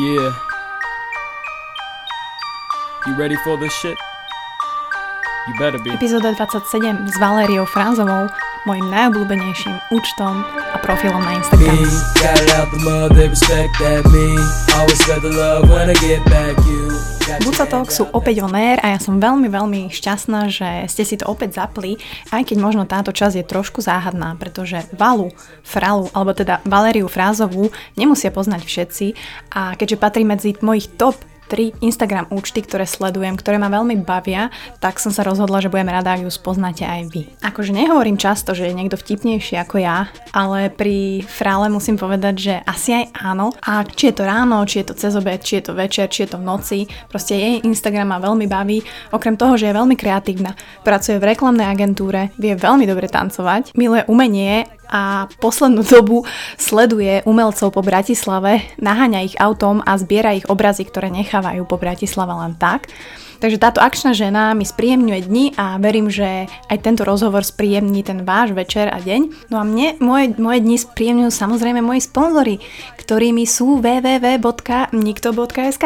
Yeah. You ready for this shit? You better be. Epizóda 27 s Valériou Frázovou, mojim najobľúbenejším účtom a profilom na Instagrame. Me, Buca Talk sú opäť on air a ja som veľmi, veľmi šťastná, že ste si to opäť zapli, aj keď možno táto časť je trošku záhadná, pretože Valu, Fralu, alebo teda Valériu Frázovú nemusia poznať všetci. A keďže patrí medzi mojich top tri Instagram účty, ktoré sledujem, ktoré ma veľmi bavia, tak som sa rozhodla, že budem rada, ak ju spoznáte aj vy. Akože nehovorím často, že je niekto vtipnejší ako ja, ale pri Frále musím povedať, že asi aj áno. A či je to ráno, či je to cez obed, či je to večer, či je to v noci, proste jej Instagram ma veľmi baví. Okrem toho, že je veľmi kreatívna, pracuje v reklamnej agentúre, vie veľmi dobre tancovať, miluje umenie a poslednú dobu sleduje umelcov po Bratislave, naháňa ich autom a zbiera ich obrazy, ktoré nechávajú po Bratislave len tak. Takže táto akčná žena mi spríjemňuje dni a verím, že aj tento rozhovor spríjemní ten váš večer a deň. No a mne moje, moje dni spríjemňujú samozrejme moji sponzory, ktorými sú www.nikto.sk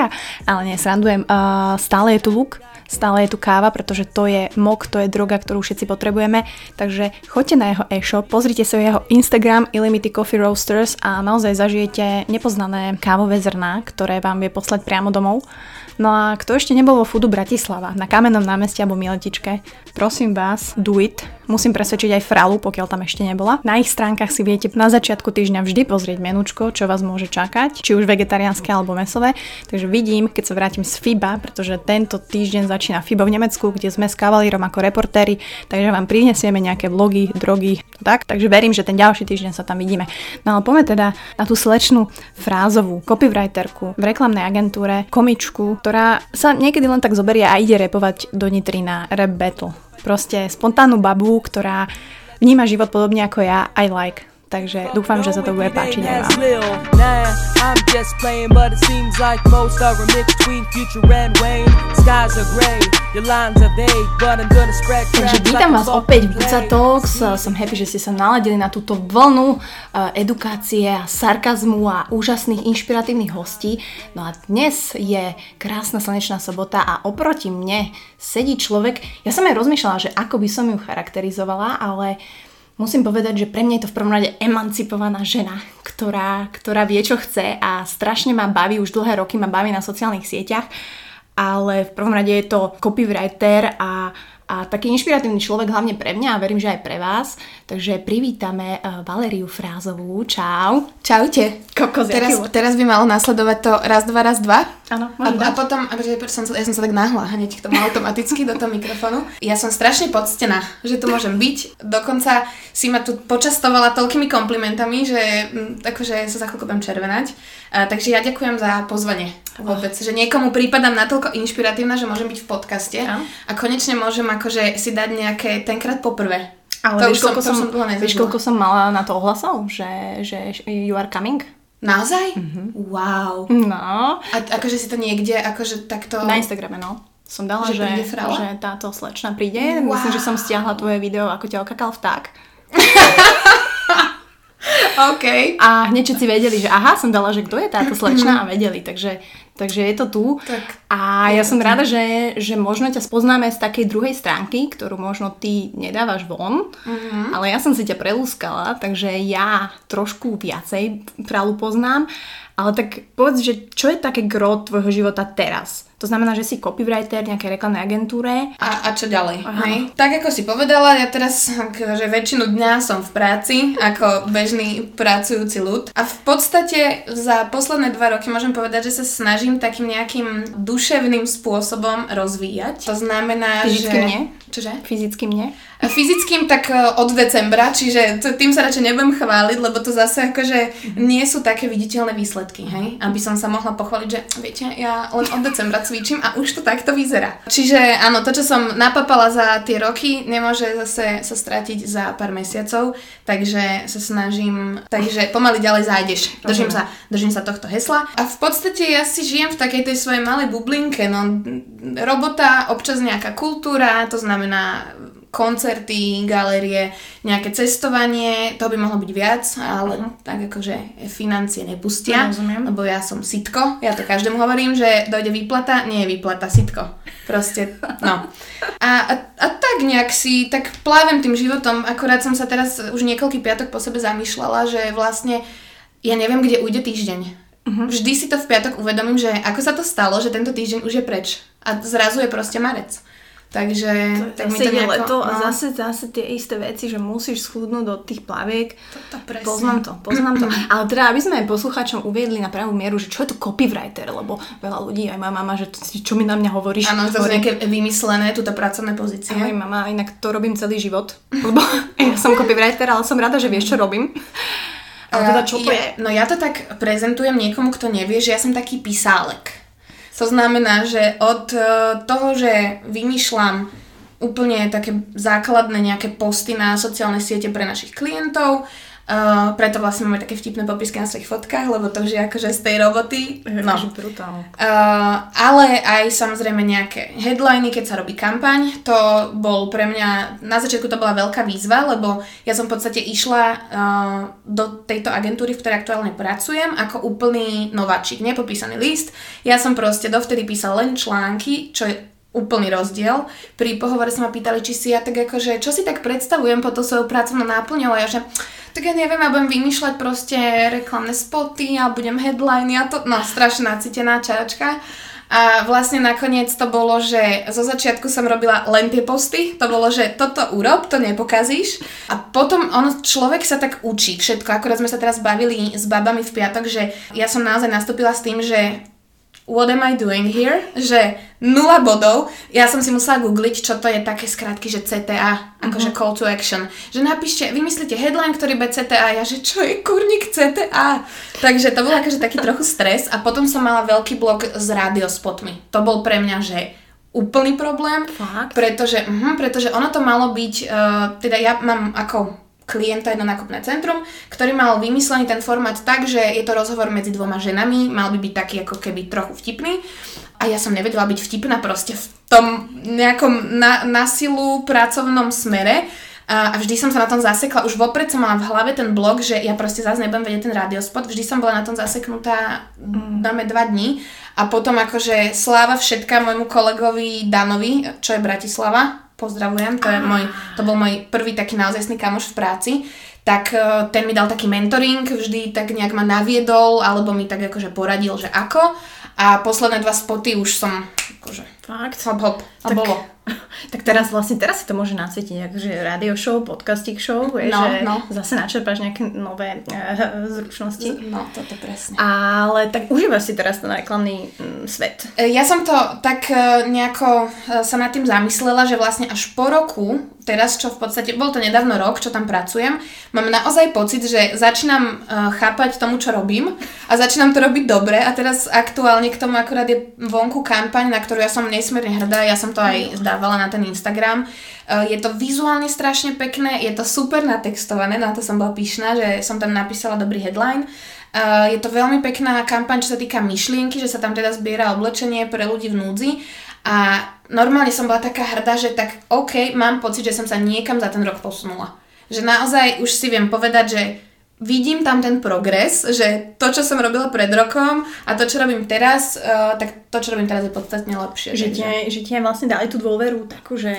Ale nesrandujem, uh, stále je tu luk, stále je tu káva, pretože to je mok, to je droga, ktorú všetci potrebujeme. Takže choďte na jeho e-shop, pozrite sa jeho Instagram Illimity Coffee Roasters a naozaj zažijete nepoznané kávové zrná, ktoré vám vie poslať priamo domov. No a kto ešte nebol vo Foodu Bratislava, na Kamennom námestí alebo Miletičke, prosím vás, do it. Musím presvedčiť aj Fralu, pokiaľ tam ešte nebola. Na ich stránkach si viete na začiatku týždňa vždy pozrieť menučko, čo vás môže čakať, či už vegetariánske alebo mesové. Takže vidím, keď sa vrátim z FIBA, pretože tento týždeň začína FIBA v Nemecku, kde sme s kavalírom ako reportéri, takže vám prinesieme nejaké vlogy, drogy, tak. Takže verím, že ten ďalší týždeň sa tam vidíme. No ale poďme teda na tú slečnú frázovú copywriterku v reklamnej agentúre, komičku, ktorá sa niekedy len tak zoberie a ide repovať do Nitry na rap battle. Proste spontánnu babu, ktorá vníma život podobne ako ja, I like. Takže dúfam, že sa to bude páčiť aj vám. I'm just playing, but it seems like most are a between Future and Wayne. Skies are gray, your lines are vague, but I'm gonna spread Takže vítam vás opäť v Buca. Talks. Som happy, že ste sa naladili na túto vlnu eh, edukácie a sarkazmu a úžasných inšpiratívnych hostí. No a dnes je krásna slnečná sobota a oproti mne sedí človek, ja som aj rozmýšľala, že ako by som ju charakterizovala, ale musím povedať, že pre mňa je to v prvom rade emancipovaná žena, ktorá, ktorá vie, čo chce a strašne ma baví, už dlhé roky ma baví na sociálnych sieťach ale v prvom rade je to copywriter a, a taký inšpiratívny človek hlavne pre mňa a verím, že aj pre vás. Takže privítame uh, Valériu Frázovú. Čau. Čaute. Kokos, Teraz, teraz by malo nasledovať to raz, dva, raz, dva. Áno, A, dať. potom, a počkaj, počkaj, som sa, ja som sa tak nahla hneď k tomu automaticky do toho mikrofónu. Ja som strašne poctená, že tu môžem byť. Dokonca si ma tu počastovala toľkými komplimentami, že mm, akože sa za chvíľku budem červenať. A, takže ja ďakujem za pozvanie vôbec, že niekomu prípadám natoľko inšpiratívna, že môžem byť v podcaste Áno. a konečne môžem akože si dať nejaké tenkrát poprvé. Ale to vieš, som, koľko som, som dlho vieš, koľko som mala na to ohlasov, že, že you are coming? Naozaj? Mhm. Wow. No. A akože si to niekde, akože takto... Na Instagrame, no. Som dala, Že že, že táto slečna príde. Wow. Myslím, že som stiahla tvoje video, ako ťa okakal vták. OK. A hneď všetci vedeli, že aha, som dala, že kto je táto slečna a vedeli, takže, takže je to tu. Tak, a ja som rada, že, že možno ťa spoznáme z takej druhej stránky, ktorú možno ty nedávaš von, Mhm. ale ja som si ťa prelúskala, takže ja trošku viacej pralu poznám. Ale tak povedz, že čo je také gro tvojho života teraz? To znamená, že si copywriter nejakej reklamnej agentúre. A, a čo ďalej? Aha. Hej? Tak ako si povedala, ja teraz akože väčšinu dňa som v práci ako bežný pracujúci ľud. A v podstate za posledné dva roky môžem povedať, že sa snažím takým nejakým duševným spôsobom rozvíjať. To znamená, Fyzicky že... nie? Čože? Fyzicky mne. Fyzickým tak e, od decembra, čiže tým sa radšej nebudem chváliť, lebo to zase akože nie sú také viditeľné výsledky, hej? Aby som sa mohla pochváliť, že viete, ja len od decembra cvičím a už to takto vyzerá. Čiže áno, to, čo som napapala za tie roky, nemôže zase sa stratiť za pár mesiacov, takže sa snažím, takže pomaly ďalej zájdeš. Držím sa, držím sa tohto hesla. A v podstate ja si žijem v takej tej svojej malej bublinke, no robota, občas nejaká kultúra, to znamená koncerty, galérie, nejaké cestovanie, to by mohlo byť viac, ale uh-huh. tak akože financie nepustia, Rozumiem. lebo ja som sitko, ja to každému hovorím, že dojde výplata, nie je výplata, sitko. Proste, no. A, a, a tak nejak si, tak plávem tým životom, akorát som sa teraz už niekoľký piatok po sebe zamýšľala, že vlastne ja neviem, kde ujde týždeň. Uh-huh. Vždy si to v piatok uvedomím, že ako sa to stalo, že tento týždeň už je preč. A zrazu je proste marec. Takže tak mi to Zase nejako, leto a no, zase, zase tie isté veci, že musíš schudnúť do tých plaviek. to presne. Poznám to, poznám to. Ale teda, aby sme poslucháčom uviedli na pravú mieru, že čo je to copywriter, lebo veľa ľudí, aj moja mama, že to, čo mi na mňa hovoríš. Áno, to sú nejaké vymyslené, túto pracovné pozície. Ahoj mama, inak to robím celý život, lebo ja som copywriter, ale som rada, že vieš, čo robím. Ale teda čo to je? No ja to tak prezentujem niekomu, kto nevie, že ja som taký pisálek. To znamená, že od eh, toho, že vymýšľam úplne také základné nejaké posty na sociálne siete pre našich klientov, Uh, preto vlastne máme také vtipné popisky na svojich fotkách, lebo to už je akože z tej roboty. No. Akože brutálne. Uh, ale aj samozrejme nejaké headliny, keď sa robí kampaň. To bol pre mňa, na začiatku to bola veľká výzva, lebo ja som v podstate išla uh, do tejto agentúry, v ktorej aktuálne pracujem, ako úplný nováčik, nepopísaný list. Ja som proste dovtedy písal len články, čo je úplný rozdiel. Pri pohovore sa ma pýtali, či si ja tak akože, čo si tak predstavujem po to svojou pracovnou náplňou a ja že, tak ja neviem, ja budem vymýšľať proste reklamné spoty a budem headliny a to, no strašne nacítená čaračka. A vlastne nakoniec to bolo, že zo začiatku som robila len tie posty, to bolo, že toto urob, to nepokazíš. A potom ono, človek sa tak učí všetko, akorát sme sa teraz bavili s babami v piatok, že ja som naozaj nastúpila s tým, že what am I doing here? Že nula bodov. Ja som si musela googliť, čo to je také skrátky, že CTA, akože Mhm. call to action. Že napíšte, vymyslíte headline, ktorý bude CTA. Ja, že čo je kurník CTA? Takže to bol akože taký trochu stres. A potom som mala veľký blok s radiospotmi. To bol pre mňa, že úplný problém. Fakt? Pretože, uh, pretože ono to malo byť, uh, teda ja mám ako klienta jedno nákupné centrum, ktorý mal vymyslený ten formát tak, že je to rozhovor medzi dvoma ženami, mal by byť taký ako keby trochu vtipný. A ja som nevedela byť vtipná proste v tom nejakom na, na silu pracovnom smere. A, vždy som sa na tom zasekla, už vopred som mala v hlave ten blog, že ja proste zase nebudem vedieť ten radiospot, vždy som bola na tom zaseknutá dáme dva dní a potom akože sláva všetka môjmu kolegovi Danovi, čo je Bratislava, pozdravujem, to, je môj, to bol môj prvý taký naozajstný kamoš v práci, tak e, ten mi dal taký mentoring, vždy tak nejak ma naviedol, alebo mi tak akože poradil, že ako. A posledné dva spoty už som akože Fakt? hop hop a Tak- bolo. Tak teraz vlastne, teraz si to môže nasvietiť, akože radio show, podcasting show, vieš, No, že no. zase načerpáš nejaké nové uh, zručnosti. No, toto presne. Ale tak užívaš si teraz ten reklamný mm, svet. E, Ja som to tak e, nejako e, sa nad tým zamyslela, že vlastne až po roku, teraz čo v podstate, bol to nedávno rok, čo tam pracujem, mám naozaj pocit, že začínam e, chápať tomu, čo robím a začínam to robiť dobre a teraz aktuálne k tomu akurát je vonku kampaň, na ktorú ja som nesmierne hrdá, ja som to aj zdávala na ten Instagram. E, Je to vizuálne strašne pekné, je to super natextované, na to som bola pyšná, že som tam napísala dobrý headline. Uh, je to veľmi pekná kampaň, čo sa týka myšlienky, že sa tam teda zbiera oblečenie pre ľudí v núdzi a normálne som bola taká hrdá, že tak OK, mám pocit, že som sa niekam za ten rok posunula. Že naozaj už si viem povedať, že vidím tam ten progres, že to, čo som robila pred rokom a to, čo robím teraz, uh, tak to, čo robím teraz je podstatne lepšie. Že takže- že vlastne dali tú dôveru takú, že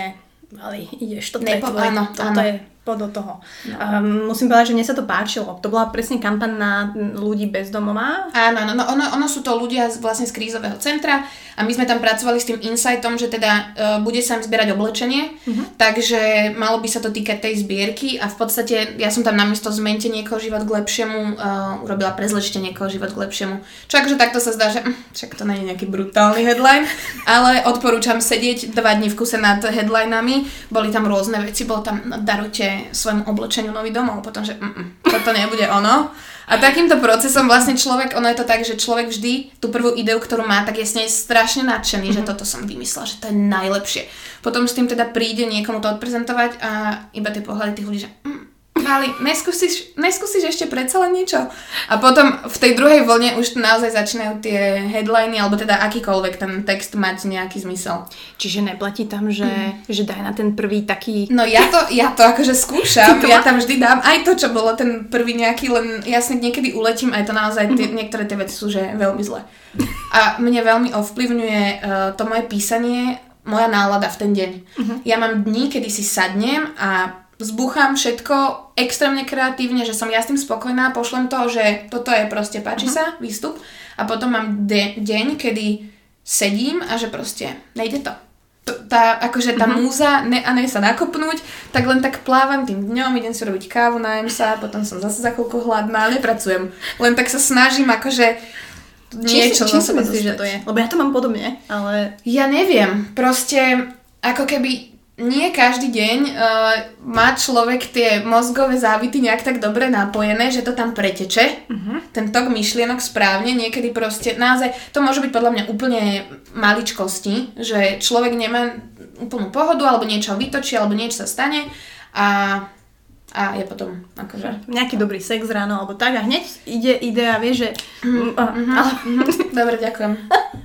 ale ideš, toto Nepo- je tvoje, áno, toto áno. je do toho. No. Um, musím povedať, že mne sa to páčilo. To bola presne kampaň na ľudí bezdomová. Áno, áno, no ono, ono sú to ľudia z, vlastne z krízového centra a my sme tam pracovali s tým insightom, že teda uh, bude sa im zbierať oblečenie, uh-huh. takže malo by sa to týkať tej zbierky a v podstate ja som tam namiesto zmente niekoho život k lepšiemu uh, urobila prezlečte niekoho život k lepšiemu. Čo akože takto sa zdá, že hm, však to nie je nejaký brutálny headline, ale odporúčam sedieť dva dní v kuse nad headlinami, boli tam rôzne veci, bolo tam no, darujte svojmu oblečeniu nový domov, potom že mm, mm, toto nebude ono. A takýmto procesom vlastne človek, ono je to tak, že človek vždy tú prvú ideu, ktorú má, tak je s nej strašne nadšený, že toto som vymyslela, že to je najlepšie. Potom s tým teda príde niekomu to odprezentovať a iba tie pohľady tých ľudí, že mm, Vali, neskúsiš, neskúsiš ešte predsa len niečo? A potom v tej druhej vlne už naozaj začínajú tie headliny, alebo teda akýkoľvek ten text mať nejaký zmysel. Čiže neplatí tam, že, mm. že daj na ten prvý taký... No ja to, ja to akože skúšam, ja tam vždy dám aj to, čo bolo ten prvý nejaký, len jasne niekedy uletím, aj to naozaj, tie, niektoré tie veci sú že veľmi zlé. A mne veľmi ovplyvňuje uh, to moje písanie, moja nálada v ten deň. Uh-huh. Ja mám dní, kedy si sadnem a zbúcham všetko extrémne kreatívne, že som ja s tým spokojná, pošlem to, že toto je proste, páči uh-huh. sa, výstup. A potom mám de- deň, kedy sedím a že proste nejde to. Tá, akože tá uh-huh. múza, ne, a nej sa nakopnúť, tak len tak plávam tým dňom, idem si robiť kávu, najem sa, potom som zase za chvíľku hladná, nepracujem. Len tak sa snažím akože niečo Či si myslíš, že to je? Lebo ja to mám podobne, ale... Ja neviem, proste ako keby nie každý deň uh, má človek tie mozgové závity nejak tak dobre napojené, že to tam preteče, uh-huh. ten tok myšlienok správne, niekedy proste, naozaj, to môže byť podľa mňa úplne maličkosti, že človek nemá úplnú pohodu, alebo niečo vytočí, alebo niečo sa stane a, a je potom akože... Nejaký dobrý sex ráno, alebo tak a hneď ide idea, vie, že... Mm, uh, ale... mm, dobre, ďakujem.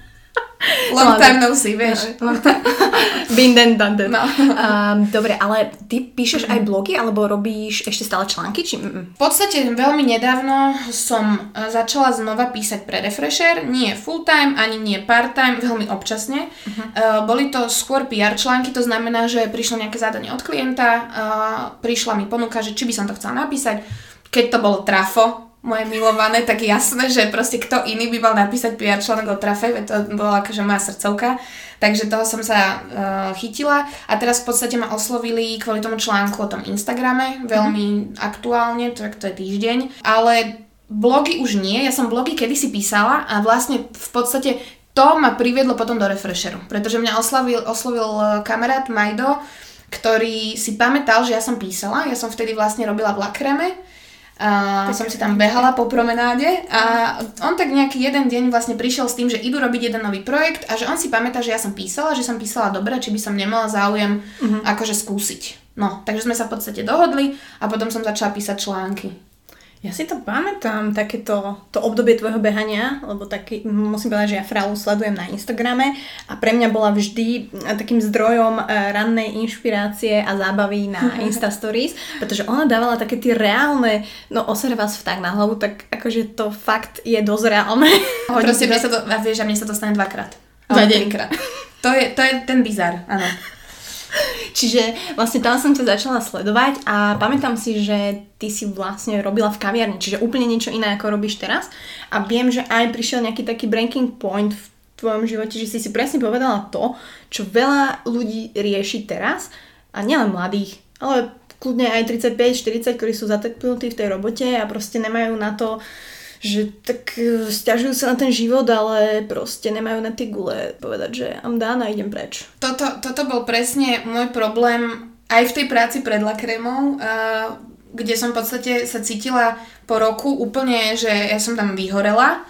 Long time no see, vieš. Been then done that. No. Um, dobre, ale ty píšeš aj blogy, alebo robíš ešte stále články? Či... V podstate veľmi nedávno som e, začala znova písať pre Refresher. Nie full time, ani nie part time, veľmi občasne. Uh-huh. Uh, boli to skôr PR články, to znamená, že prišlo nejaké zadanie od klienta, uh, prišla mi ponuka, že či by som to chcela napísať. Keď to bolo trafo, moje milované, tak jasné, že proste kto iný by mal napísať PR článok o trafe, to bola akože moja srdcovka, takže toho som sa uh, chytila. A teraz v podstate ma oslovili kvôli tomu článku o tom Instagrame, veľmi mm-hmm. aktuálne, to, to je týždeň, ale blogy už nie, ja som blogy kedysi písala a vlastne v podstate to ma priviedlo potom do Refresheru, pretože mňa oslovil, oslovil eh, kamarát Majdo, ktorý si pamätal, že ja som písala, ja som vtedy vlastne robila v Lakreme, a som si tam behala po promenáde a on tak nejaký jeden deň vlastne prišiel s tým, že idú robiť jeden nový projekt a že on si pamätá, že ja som písala, že som písala dobre, či by som nemala záujem uh-huh. akože skúsiť. No, takže sme sa v podstate dohodli a potom som začala písať články. Ja si to pamätám, takéto to obdobie tvojho behania, lebo taký, musím povedať, že ja Fralu sledujem na Instagrame a pre mňa bola vždy takým zdrojom uh, rannej inšpirácie a zábavy na Insta Stories, pretože ona dávala také tie reálne, no osere vás vták na hlavu, tak akože to fakt je dosť reálne. Proste mne sa to, vieš, a mne sa to stane dvakrát. Za deň. To je, to je ten bizar, áno. Čiže vlastne tam som ťa začala sledovať a pamätám si, že ty si vlastne robila v kaviarni, čiže úplne niečo iné ako robíš teraz. A viem, že aj prišiel nejaký taký breaking point v tvojom živote, že si si presne povedala to, čo veľa ľudí rieši teraz a nielen mladých, ale kľudne aj 35-40, ktorí sú zateknutí v tej robote a proste nemajú na to že tak e, stiažujú sa na ten život, ale proste nemajú na tie gule povedať, že am a idem preč. Toto, toto bol presne môj problém aj v tej práci pred lakrémou, uh, kde som v podstate sa cítila po roku úplne, že ja som tam vyhorela.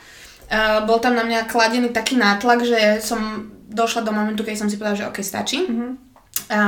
Uh, bol tam na mňa kladený taký nátlak, že som došla do momentu, keď som si povedala, že OK, stačí. Mm-hmm. A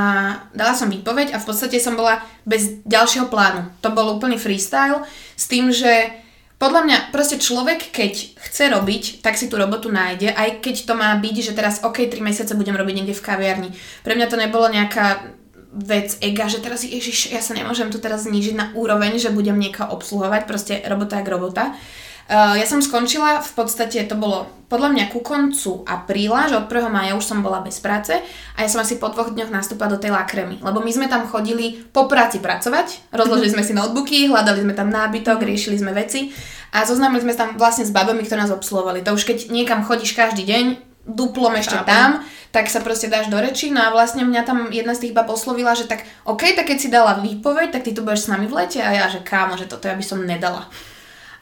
dala som výpoveď a v podstate som bola bez ďalšieho plánu. To bol úplný freestyle s tým, že podľa mňa proste človek, keď chce robiť, tak si tú robotu nájde, aj keď to má byť, že teraz OK, 3 mesiace budem robiť niekde v kaviarni. Pre mňa to nebolo nejaká vec ega, že teraz, ježiš, ja sa nemôžem tu teraz znížiť na úroveň, že budem niekoho obsluhovať, proste robota jak robota. Uh, ja som skončila, v podstate to bolo podľa mňa ku koncu apríla, že od 1. maja už som bola bez práce a ja som asi po dvoch dňoch nastúpila do tej lakremy, lebo my sme tam chodili po práci pracovať, rozložili sme si notebooky, hľadali sme tam nábytok, riešili sme veci a zoznámili sme tam vlastne s babami, ktoré nás obsluhovali. To už keď niekam chodíš každý deň, duplom ešte tam, tak sa proste dáš do reči. No a vlastne mňa tam jedna z tých bab oslovila, že tak OK, tak keď si dala výpoveď, tak ty tu budeš s nami v lete a ja, že kámo, že toto ja by som nedala.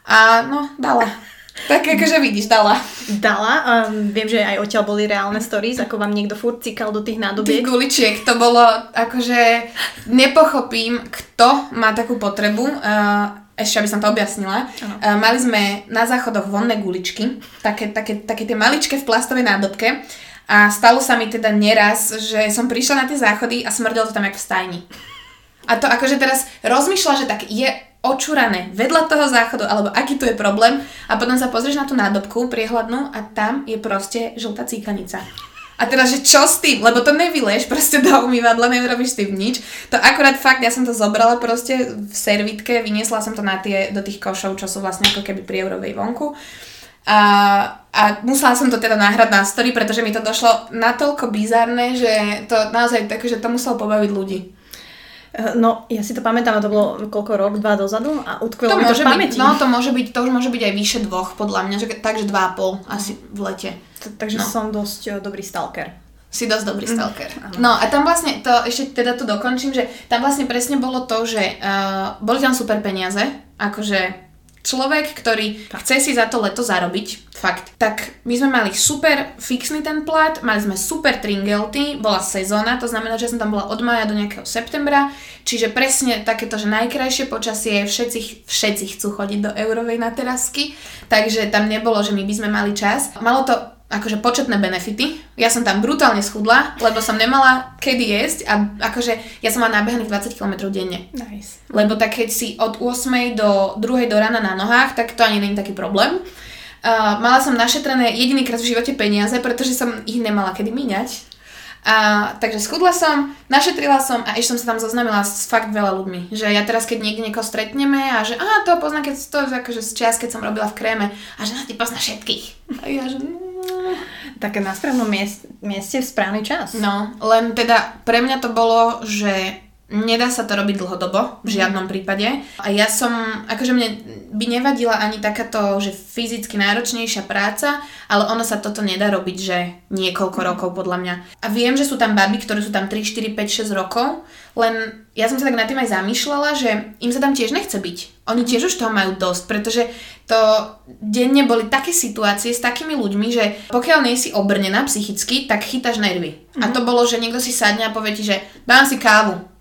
A no, dala. Tak akože vidíš, dala. Dala. Um, viem, že aj odtiaľ boli reálne stories, ako vám niekto furt cikal do tých nádobiek. Tých guličiek, to bolo akože nepochopím, kto má takú potrebu. Uh, ešte aby som to objasnila. Uh, mali sme na záchodoch vonné guličky, také, také, také tie maličké v plastovej nádobke. A stalo sa mi teda neraz, že som prišla na tie záchody a smrdelo to tam jak v stajni. A to akože teraz rozmýšľa, že tak je očúrané vedľa toho záchodu, alebo aký tu je problém a potom sa pozrieš na tú nádobku priehľadnú a tam je proste žltá cíkanica. A teraz, že čo s tým? Lebo to nevyleš proste do umývadla, neurobíš s tým nič. To akurát fakt, ja som to zobrala proste v servitke, vyniesla som to na tie, do tých košov, čo sú vlastne ako keby pri eurovej vonku. A, a musela som to teda náhrať na story, pretože mi to došlo natoľko bizarné, že to naozaj také, že to muselo pobaviť ľudí. Eh, No, ja si to pamätám, to bolo koľko rok, dva dozadu a utkvelo To mi to v pamäti. no to môže byť, to už môže byť aj vyše dvoch, podľa mňa, že, takže dva a pol asi v lete. Takže no. som dosť eh, dobrý stalker. Si dosť dobrý stalker. No a tam vlastne, to ešte teda tu dokončím, že tam vlastne presne bolo to, že uh, boli tam super peniaze, akože človek, ktorý chce si za to leto zarobiť, fakt, tak my sme mali super fixný ten plat, mali sme super tringelty, bola sezóna, to znamená, že som tam bola od maja do nejakého septembra, čiže presne takéto, že najkrajšie počasie, všetci, všetci chcú chodiť do eurovej na terasky, takže tam nebolo, že my by sme mali čas. Malo to akože početné benefity. Ja som tam brutálne schudla, lebo som nemala kedy jesť a akože ja som mala nabehaných 20 km denne. Nice. Lebo tak keď si od 8 do 2 do rána na nohách, tak to ani není taký problém. Uh, mala som našetrené jedinýkrát v živote peniaze, pretože som ich nemala kedy míňať. A, takže schudla som, našetrila som a ešte som sa tam zoznámila s fakt veľa ľuďmi. Že ja teraz, keď niekde niekoho stretneme a že aha, to poznám, keď to akože z čias, keď som robila v kréme a že na ty pozná všetkých. A ja že... Tak na správnom mieste, mieste v správny čas. No, len teda pre mňa to bolo, že nedá sa to robiť dlhodobo, v žiadnom prípade. A ja som, akože mne by nevadila ani takáto, že fyzicky náročnejšia práca, ale ono sa toto nedá robiť, že niekoľko rokov podľa mňa. A viem, že sú tam baby, ktoré sú tam 3, 4, 5, 6 rokov, len ja som sa tak nad tým aj zamýšľala, že im sa tam tiež nechce byť. Oni tiež už toho majú dosť, pretože to denne boli také situácie s takými ľuďmi, že pokiaľ nie si obrnená psychicky, tak chytáš nervy. A to bolo, že niekto si sadne a povie ti, že dám si kávu.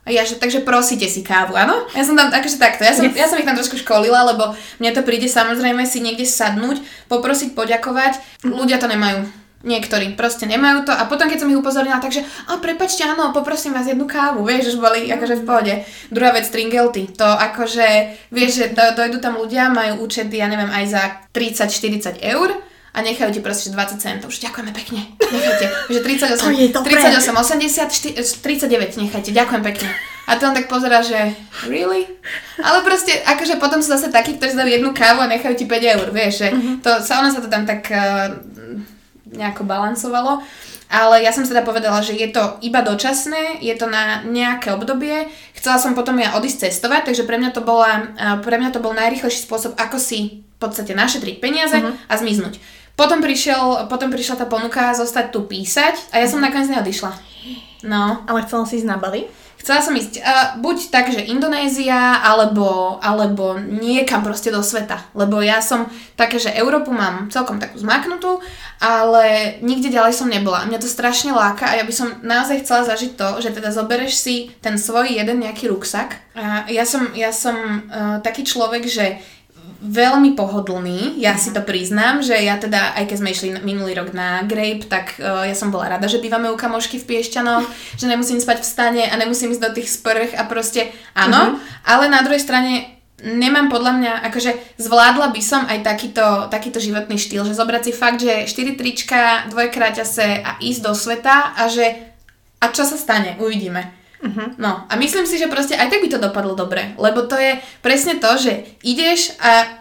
A ja, že takže prosíte si kávu, áno? Ja som tam, akože takto, ja som, Yes. ja som ich tam trošku školila, lebo mne to príde samozrejme si niekde sadnúť, poprosiť, poďakovať. Ľudia to nemajú. Niektorí proste nemajú to a potom keď som ich upozornila, takže a prepačte, áno, poprosím vás jednu kávu, vieš, už boli akože v pohode. Druhá vec, stringelty, to akože, vieš, že do, dojdu tam ľudia, majú účety, ja neviem, aj za 30-40 eur a nechajú ti proste že 20 centov. Už ďakujeme pekne. Nechajte. Že 38, To je dobré. 38, 80, 4, 39 nechajte. Ďakujem pekne. A to on tak pozera, že really? Ale proste, akože potom sú zase takí, ktorí dajú jednu kávu a nechajú ti 5 eur, vieš, že to, sa, ono sa to tam tak uh, nejako balancovalo. Ale ja som teda povedala, že je to iba dočasné, je to na nejaké obdobie. Chcela som potom ja odísť cestovať, takže pre mňa to, bola, eh, pre mňa to bol najrýchlejší spôsob, ako si v podstate našetriť peniaze a zmiznúť. Potom, prišiel, potom prišla tá ponuka zostať tu písať a ja som nakoniec neodišla. No. Ale chcela si ísť na Bali? Chcela som ísť uh, buď tak, že Indonézia, alebo, alebo niekam proste do sveta. Lebo ja som také, že Európu mám celkom takú zmaknutú, ale nikde ďalej som nebola. Mňa to strašne láka a ja by som naozaj chcela zažiť to, že teda zobereš si ten svoj jeden nejaký ruksak. A ja som, ja som uh, taký človek, že veľmi pohodlný, ja si to priznám, že ja teda, aj keď sme išli minulý rok na Grape, tak uh, ja som bola rada, že bývame u kamošky v Piešťanoch, že nemusím spať v stane a nemusím ísť do tých sprch a proste áno, ale na druhej strane nemám podľa mňa, akože zvládla by som aj takýto, takýto životný štýl, že zobrať si fakt, že 4 trička, dvoje kráťase a ísť do sveta a že a čo sa stane, uvidíme. No a myslím si, že proste aj tak by to dopadlo dobre, lebo to je presne to, že ideš a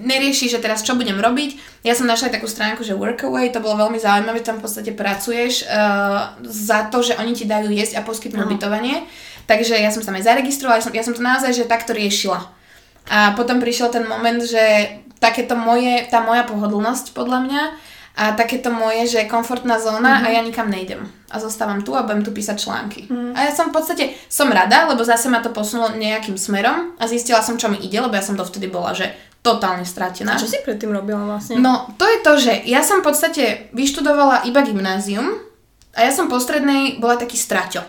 neriešiš, že teraz čo budem robiť. Ja som našla aj takú stránku, že Workaway, to bolo veľmi zaujímavé, tam v podstate pracuješ uh, za to, že oni ti dajú jesť a poskytnú Áno. ubytovanie. Takže ja som sa aj zaregistrovala, ja som, ja som to naozaj, že takto riešila. A potom prišiel ten moment, že takéto moje, tá moja pohodlnosť podľa mňa a takéto moje, že komfortná zóna a ja nikam nejdem. A zostávam tu a budem tu písať články. A ja som v podstate, som rada, lebo zase ma to posunulo nejakým smerom a zistila som, čo mi ide, lebo ja som dovtedy bola, že totálne stratená. A čo si predtým robila vlastne? No, to je to, že ja som v podstate vyštudovala iba gymnázium a ja som po strednej bola taký straťo.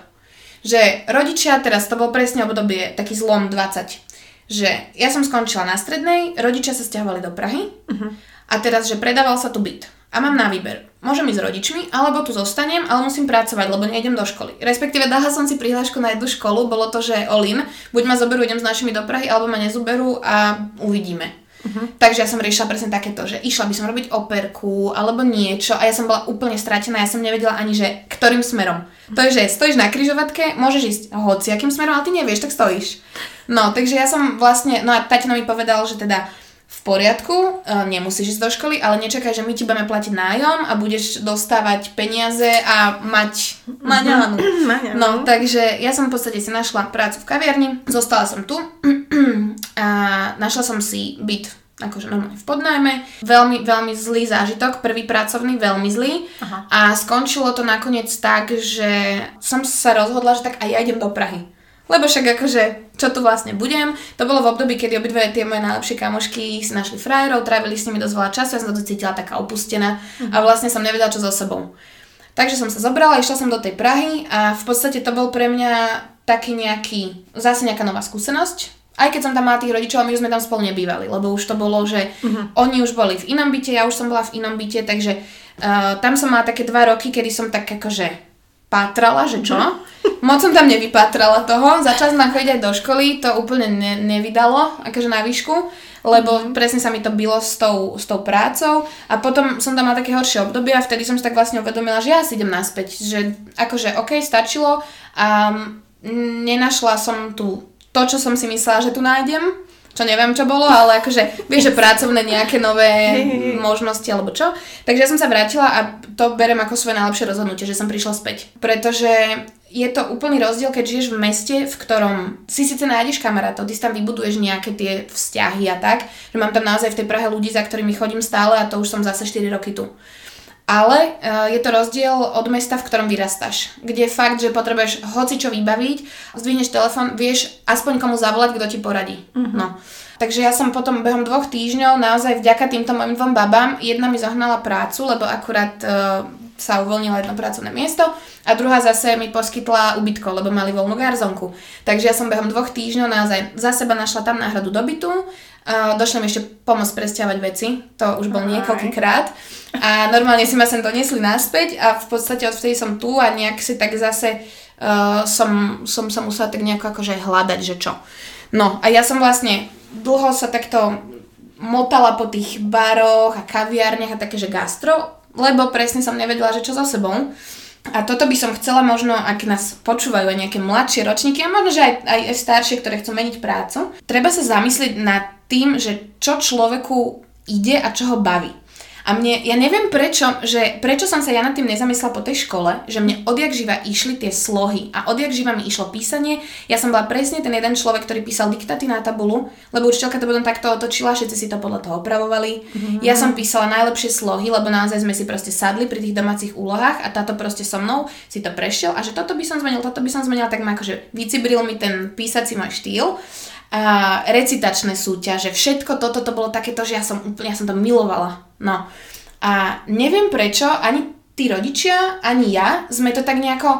Že rodičia, teraz to bol presne obdobie, taký zlom 20, že ja som skončila na strednej, rodičia sa stiahovali do Prahy a teraz, že predával sa tu byt. A mám na výber. Môžem ísť s rodičmi, alebo tu zostanem, ale musím pracovať, lebo nejdem do školy. Respektíve dala som si prihlášku na jednu školu, bolo to, že Olin, buď ma zoberú, idem s našimi do Prahy, alebo ma nezoberú a uvidíme. Uh-huh. Takže ja som riešila presne takéto, že išla by som robiť operku alebo niečo a ja som bola úplne stratená, ja som nevedela ani, že ktorým smerom. Uh-huh. To je, že stojíš na kryžovatke, môžeš ísť hociakým smerom, ale ty nevieš, tak stojíš. No, takže ja som vlastne, no a tatino mi povedal, že teda v poriadku, e, nemusíš ísť do školy, ale nečakaj, že my ti budeme platiť nájom a budeš dostávať peniaze a mať maňanu. No, takže ja som v podstate si našla prácu v kaviarni, zostala som tu a našla som si byt akože normálne v podnajme. Veľmi, veľmi zlý zážitok, prvý pracovný, veľmi zlý. Aha. A skončilo to nakoniec tak, že som sa rozhodla, že tak aj ja idem do Prahy. Lebo však akože, čo tu vlastne budem. To bolo v období, kedy obidve tie moje najlepšie kamošky si našli frajerov, trávili s nimi dosť veľa času, ja som to cítila taká opustená a vlastne som nevedela, čo so sebou. Takže som sa zobrala, išla som do tej Prahy a v podstate to bol pre mňa taký nejaký, zase nejaká nová skúsenosť. Aj keď som tam mala tých rodičov, my už sme tam spolu nebývali, lebo už to bolo, že uh-huh. oni už boli v inom byte, ja už som bola v inom byte, takže uh, tam som mala také dva roky, kedy som tak akože pátrala, že čo. Moc som tam nevypátrala toho. Začala som tam chodiť aj do školy, to úplne ne, nevydalo, akože na výšku, lebo mm-hmm. presne sa mi to bylo s tou, s tou prácou a potom som tam mala také horšie obdobie a vtedy som si tak vlastne uvedomila, že ja si idem naspäť, že akože OK, stačilo a nenašla som tu to, čo som si myslela, že tu nájdem čo neviem, čo bolo, ale akože, vieš, že pracovné nejaké nové možnosti alebo čo. Takže ja som sa vrátila a to berem ako svoje najlepšie rozhodnutie, že som prišla späť. Pretože je to úplný rozdiel, keď žiješ v meste, v ktorom si síce nájdeš kamarátov, ty si tam vybuduješ nejaké tie vzťahy a tak, že mám tam naozaj v tej Prahe ľudí, za ktorými chodím stále a to už som zase 4 roky tu. Ale uh, je to rozdiel od mesta, v ktorom vyrastáš. Kde je fakt, že potrebuješ hoci čo vybaviť, zdvihneš telefón, vieš aspoň komu zavolať, kto ti poradí. Uh-huh. No. Takže ja som potom behom dvoch týždňov naozaj vďaka týmto mojim dvom babám, jedna mi zohnala prácu, lebo akurát uh, sa uvoľnilo jedno pracovné miesto a druhá zase mi poskytla ubytko, lebo mali voľnú garzonku. Takže ja som behom dvoch týždňov naozaj za seba našla tam náhradu dobytu, uh, došli mi ešte pomôcť presťahovať veci, to už bol niekoľkýkrát. A normálne si ma sem doniesli naspäť a v podstate odvtedy som tu a nejak si tak zase uh, som, som sa musela tak nejako akože hľadať, že čo. No a ja som vlastne dlho sa takto motala po tých baroch a kaviárniach a také, že gastro, lebo presne som nevedela, že čo so sebou. A toto by som chcela možno, ak nás počúvajú aj nejaké mladšie ročníky a možno, že aj, aj, staršie, ktoré chcú meniť prácu, treba sa zamyslieť nad tým, že čo človeku ide a čo ho baví. A mne, ja neviem prečo, že prečo som sa ja nad tým nezamyslela po tej škole, že mne odjak živa išli tie slohy a odjak živa mi išlo písanie. Ja som bola presne ten jeden človek, ktorý písal diktaty na tabulu, lebo učiteľka to potom takto otočila, všetci si to podľa toho opravovali. Mm-hmm. Ja som písala najlepšie slohy, lebo naozaj sme si proste sadli pri tých domácich úlohách a táto proste so mnou si to prešiel a že toto by som zmenil, toto by som zmenila, tak ma akože vycibril mi ten písací môj štýl a recitačné súťaže, všetko toto to bolo takéto, že ja som úplne, ja som to milovala. No. A neviem prečo, ani tí rodičia, ani ja sme to tak nejako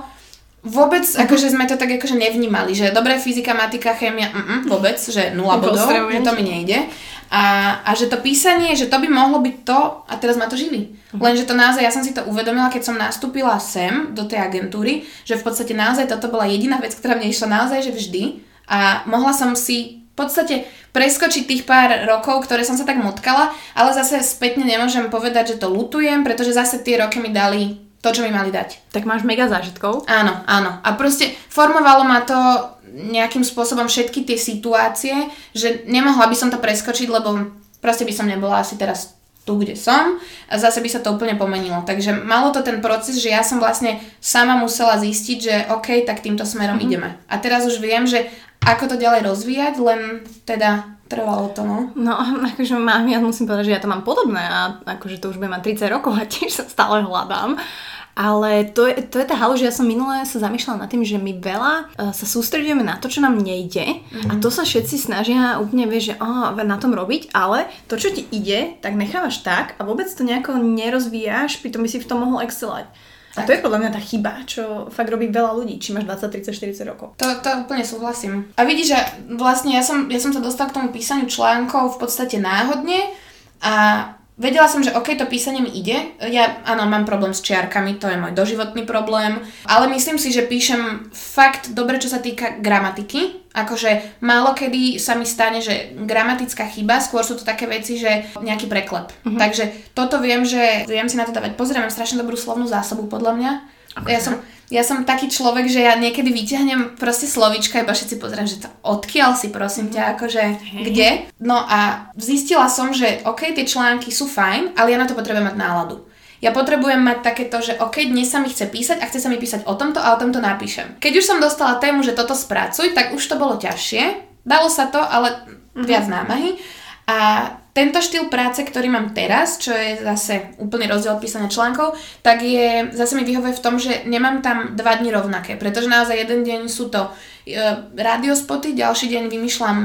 vôbec, uh-huh. akože sme to tak akože nevnímali, že dobré fyzika, matika, chémia, uh-uh, vôbec, že nula bodov, že to mi nejde. A, a že to písanie, že to by mohlo byť to, a teraz ma to živí. Uh-huh. Lenže to naozaj, ja som si to uvedomila, keď som nastúpila sem do tej agentúry, že v podstate naozaj toto bola jediná vec, ktorá mne išla naozaj, že vždy a mohla som si v podstate preskočiť tých pár rokov, ktoré som sa tak motkala, ale zase spätne nemôžem povedať, že to lutujem, pretože zase tie roky mi dali to, čo mi mali dať. Tak máš mega zážitkov. Áno, áno. A proste formovalo ma to nejakým spôsobom všetky tie situácie, že nemohla by som to preskočiť, lebo proste by som nebola asi teraz tu, kde som a zase by sa to úplne pomenilo. Takže malo to ten proces, že ja som vlastne sama musela zistiť, že OK, tak týmto smerom mm-hmm. ideme. A teraz už viem, že ako to ďalej rozvíjať, len teda trvalo to, no. No, akože mám, ja musím povedať, že ja to mám podobné a akože to už budem mať 30 rokov a tiež sa stále hľadám. Ale to je, to je tá halu, že ja som minule sa zamýšľala nad tým, že my veľa uh, sa sústredujeme na to, čo nám nejde mm-hmm. a to sa všetci snažia úplne, vieš, že oh, na tom robiť, ale to, čo ti ide, tak nechávaš tak a vôbec to nejako nerozvíjaš, pritom by si v tom mohol excelovať. A to je podľa mňa tá chyba, čo fakt robí veľa ľudí, či máš 20, 30, 40 rokov. To, to úplne súhlasím. A vidíš, že vlastne ja som, ja som sa dostala k tomu písaniu článkov v podstate náhodne a vedela som, že OK, to písanie mi ide. Ja, áno, mám problém s čiarkami, to je môj doživotný problém, ale myslím si, že píšem fakt dobre, čo sa týka gramatiky. Akože málo kedy sa mi stane, že gramatická chyba, skôr sú to také veci, že nejaký preklep. Uh-huh. Takže toto viem, že viem si na to dávať pozrieť, mám strašne dobrú slovnú zásobu podľa mňa. Okay. Ja som, ja som taký človek, že ja niekedy vyťahnem proste slovička, iba všetci pozriem, že to odkiaľ si prosím ťa, akože hey. kde. No a zistila som, že OK, tie články sú fajn, ale ja na to potrebujem mať náladu. Ja potrebujem mať takéto, že OK, dnes sa mi chce písať a chce sa mi písať o tomto a o tomto napíšem. Keď už som dostala tému, že toto spracuj, tak už to bolo ťažšie. Dalo sa to, ale mm-hmm. viac námahy. A tento štýl práce, ktorý mám teraz, čo je zase úplný rozdiel písania článkov, tak je, zase mi vyhovuje v tom, že nemám tam dva dni rovnaké, pretože naozaj jeden deň sú to e, radiospoty, ďalší deň vymýšľam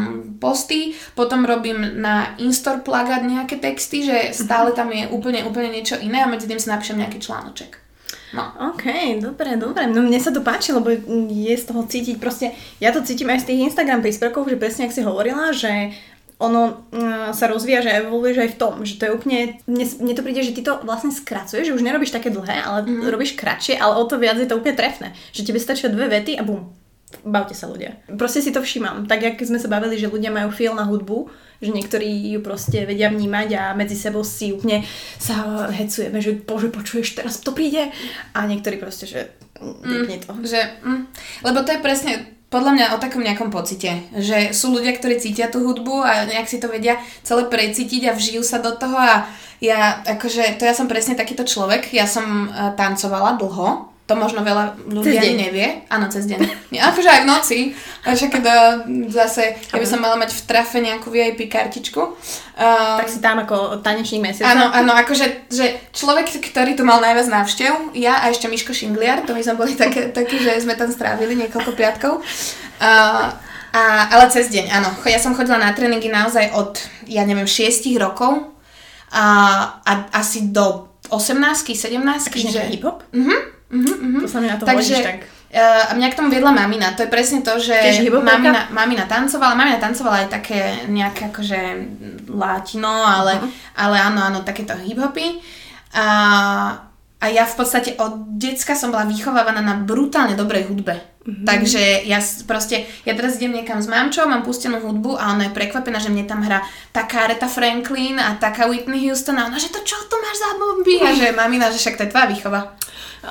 posty, potom robím na Instore plagát nejaké texty, že stále tam je úplne, úplne niečo iné a medzi tým si napíšem nejaký článoček. No. OK, dobre, dobre. No mne sa to páči, lebo je z toho cítiť proste, ja to cítim aj z tých Instagram príspevkov, že presne ak si hovorila, že ono uh, sa rozvíja, že evoluješ aj v tom, že to je úplne, mne, mne to príde, že ty to vlastne skracuješ, že už nerobíš také dlhé, ale mm. robíš kratšie, ale o to viac je to úplne trefné, že tebe stačia dve vety a bum, bavte sa ľudia. Proste si to všímam, tak jak sme sa bavili, že ľudia majú feel na hudbu, že niektorí ju proste vedia vnímať a medzi sebou si úplne sa hecujeme, že bože, počuješ, teraz to príde a niektorí proste, že mm, to. Že, mm, lebo to je presne podľa mňa o takom nejakom pocite, že sú ľudia, ktorí cítia tú hudbu a nejak si to vedia celé precítiť a vžijú sa do toho a ja, akože, to ja som presne takýto človek, ja som uh, tancovala dlho, to možno veľa ľudí ani nevie. Áno, cez deň. Nie, akože aj v noci. Až keď zase, ja by som mala mať v trafe nejakú VIP kartičku. Uh, tak si tam ako tanečník mesiaca. Áno, áno, akože že človek, ktorý tu mal najviac návštev, ja a ešte Miško Šingliar, to my sme boli také, také že sme tam strávili niekoľko piatkov. Uh, a, ale cez deň, áno. Ja som chodila na tréningy naozaj od, ja neviem, 6 rokov a, a asi do 18 17 že... hip-hop? Mhm. Uh-huh. To sa mi na to Takže, hodíš tak. Uh, a mňa k tomu viedla mamina. To je presne to, že mamina, mamina tancovala. Mamina tancovala aj také nejaké akože latino, ale, uh-huh. ale áno, áno, takéto hip-hopy. A, a ja v podstate od decka som bola vychovávaná na brutálne dobrej hudbe. Mm-hmm. Takže ja proste, ja teraz idem niekam s mamčou, mám pustenú hudbu a ona je prekvapená, že mne tam hrá taká Aretha Franklin a taká Whitney Houston a ona, že to čo tu máš za bomby? A že mamina, že však to je tvoja výchova.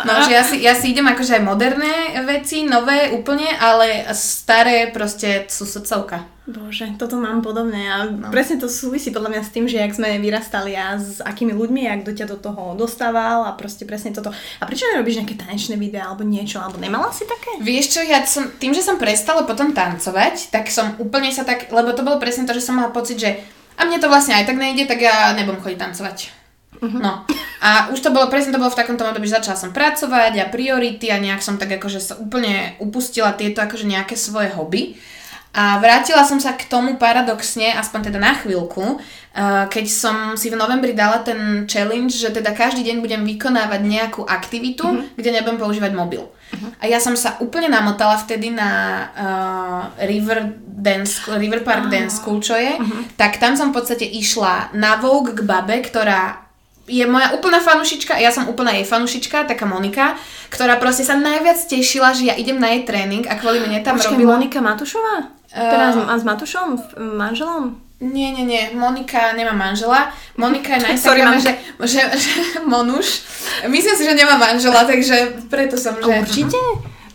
No, že ja si, ja si idem akože aj moderné veci, nové úplne, ale staré proste sú srdcovka. Bože, toto mám podobné a no. presne to súvisí podľa mňa s tým, že jak sme vyrastali a s akými ľuďmi, jak do ťa do toho dostával a proste presne toto. A prečo nerobíš nejaké tanečné videá alebo niečo, alebo nemala si také? Vieš čo, ja som, tým, že som prestala potom tancovať, tak som úplne sa tak, lebo to bolo presne to, že som mala pocit, že a mne to vlastne aj tak nejde, tak ja nebudem chodiť tancovať. Uh-huh. No. A už to bolo, presne to bolo v takomto období, že začala som pracovať a priority a nejak som tak akože sa úplne upustila tieto akože nejaké svoje hobby. A vrátila som sa k tomu paradoxne, aspoň teda na chvíľku, keď som si v novembri dala ten challenge, že teda každý deň budem vykonávať nejakú aktivitu, uh-huh. kde nebudem používať mobil. Uh-huh. A ja som sa úplne namotala vtedy na uh, River, Dance, River Park uh-huh. Dance School, čo je. Uh-huh. Tak tam som v podstate išla na Vogue k babe, ktorá je moja úplná fanušička, ja som úplná jej fanušička, taká Monika, ktorá proste sa najviac tešila, že ja idem na jej tréning a kvôli mne tam Počkej, robila... Monika Matušová? Uh, s, s Matušom, manželom? Nie, nie, nie. Monika nemá manžela. Monika je na Instagrame, že, že, že Monuš. Myslím si, že nemá manžela, takže preto som, že... Určite?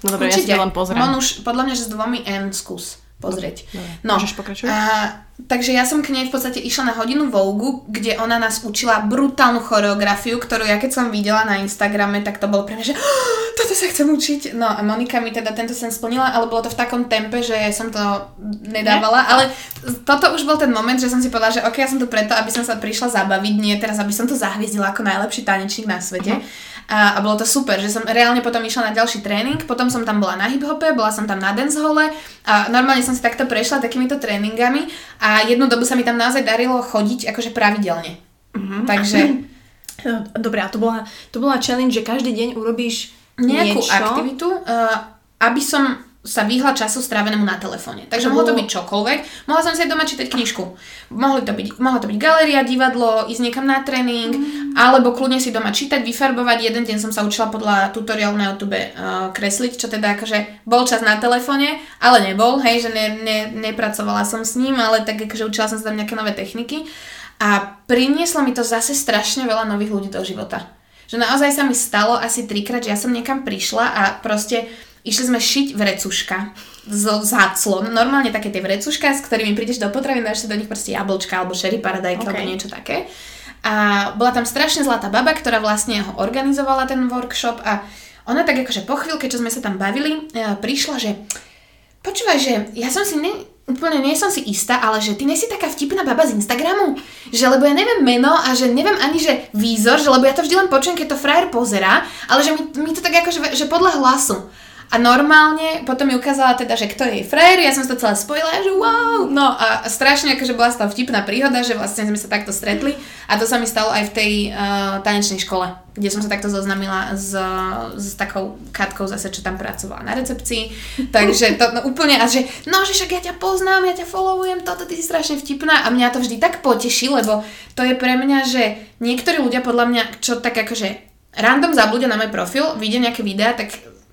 No dobre, ja si len pozriem. Monuš, podľa mňa, že s dvomi N skús pozrieť. Dobre, no, môžeš pokračovať? A, takže ja som k nej v podstate išla na hodinu Vogue, kde ona nás učila brutálnu choreografiu, ktorú ja keď som videla na Instagrame, tak to bolo pre mňa, že oh, toto sa chcem učiť. No a Monika mi teda tento sen splnila, ale bolo to v takom tempe, že som to nedávala. Ne? Ale toto už bol ten moment, že som si povedala, že ok, ja som tu preto, aby som sa prišla zabaviť, nie teraz, aby som to zahviezdila ako najlepší tanečník na svete. Uh-huh. A, a bolo to super, že som reálne potom išla na ďalší tréning, potom som tam bola na hip-hope, bola som tam na dancehole a normálne som si takto prešla takýmito tréningami a jednu dobu sa mi tam naozaj darilo chodiť akože pravidelne. Mm-hmm. Takže... Dobre, a to bola, to bola challenge, že každý deň urobíš nejakú niečo? aktivitu, uh, aby som sa vyhla času strávenému na telefóne. Takže mohlo to byť čokoľvek. Mohla som si aj doma čítať knižku. Mohli to byť, mohla to byť galéria, divadlo, ísť niekam na tréning, mm. alebo kľudne si doma čítať, vyfarbovať. Jeden deň som sa učila podľa tutoriálu na YouTube uh, kresliť, čo teda akože bol čas na telefóne, ale nebol, hej, že ne, ne, nepracovala som s ním, ale tak akože učila som sa tam nejaké nové techniky. A prinieslo mi to zase strašne veľa nových ľudí do života. Že naozaj sa mi stalo asi trikrát, že ja som niekam prišla a proste Išli sme šiť vrecuška z záclon, normálne také tie vrecuška, s ktorými prídeš do potravy, dáš si do nich proste jablčka alebo sherry paradajka okay. alebo niečo také. A bola tam strašne zlatá baba, ktorá vlastne ho organizovala ten workshop a ona tak akože po chvíľke, čo sme sa tam bavili, e, prišla, že počúvaj, že ja som si ne, úplne nie som si istá, ale že ty nesi taká vtipná baba z Instagramu, že lebo ja neviem meno a že neviem ani, že výzor, že lebo ja to vždy len počujem, keď to frajer pozera, ale že mi, mi to tak akože, že podľa hlasu. A normálne potom mi ukázala teda, že kto je jej frajer, ja som sa to celé spojila, že wow, no a strašne akože bola z vtipná príhoda, že vlastne sme sa takto stretli a to sa mi stalo aj v tej uh, tanečnej škole, kde som sa takto zoznamila s, s takou Katkou zase, čo tam pracovala na recepcii, takže to no, úplne a že no, že však ja ťa poznám, ja ťa followujem, toto ty si strašne vtipná. A mňa to vždy tak poteší, lebo to je pre mňa, že niektorí ľudia podľa mňa, čo tak akože random zabludia na môj profil, vidia nejaké videá, tak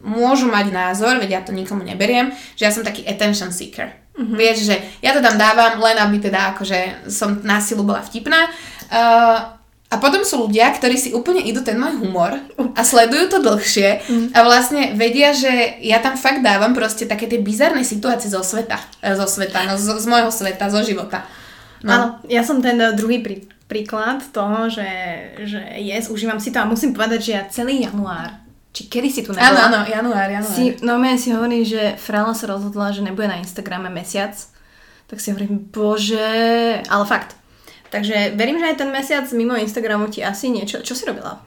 môžu mať názor, veď ja to nikomu neberiem, že ja som taký attention seeker. Mm-hmm. Vieš, že ja to tam dávam len, aby teda akože som na silu bola vtipná. Uh, a potom sú ľudia, ktorí si úplne idú ten môj humor a sledujú to dlhšie mm. a vlastne vedia, že ja tam fakt dávam proste také tie bizarné situácie zo sveta. Eh, zo sveta, no z, z môjho sveta, zo života. No. Áno, ja som ten eh, druhý prí, príklad toho, že, že yes, užívam si to a musím povedať, že ja celý január či kedy si tu nebola? Áno, áno, január, január. Si, no si hovorí, že Frala sa rozhodla, že nebude na Instagrame mesiac. Tak si hovorím, bože, ale fakt. Takže verím, že aj ten mesiac mimo Instagramu ti asi niečo... Čo si robila?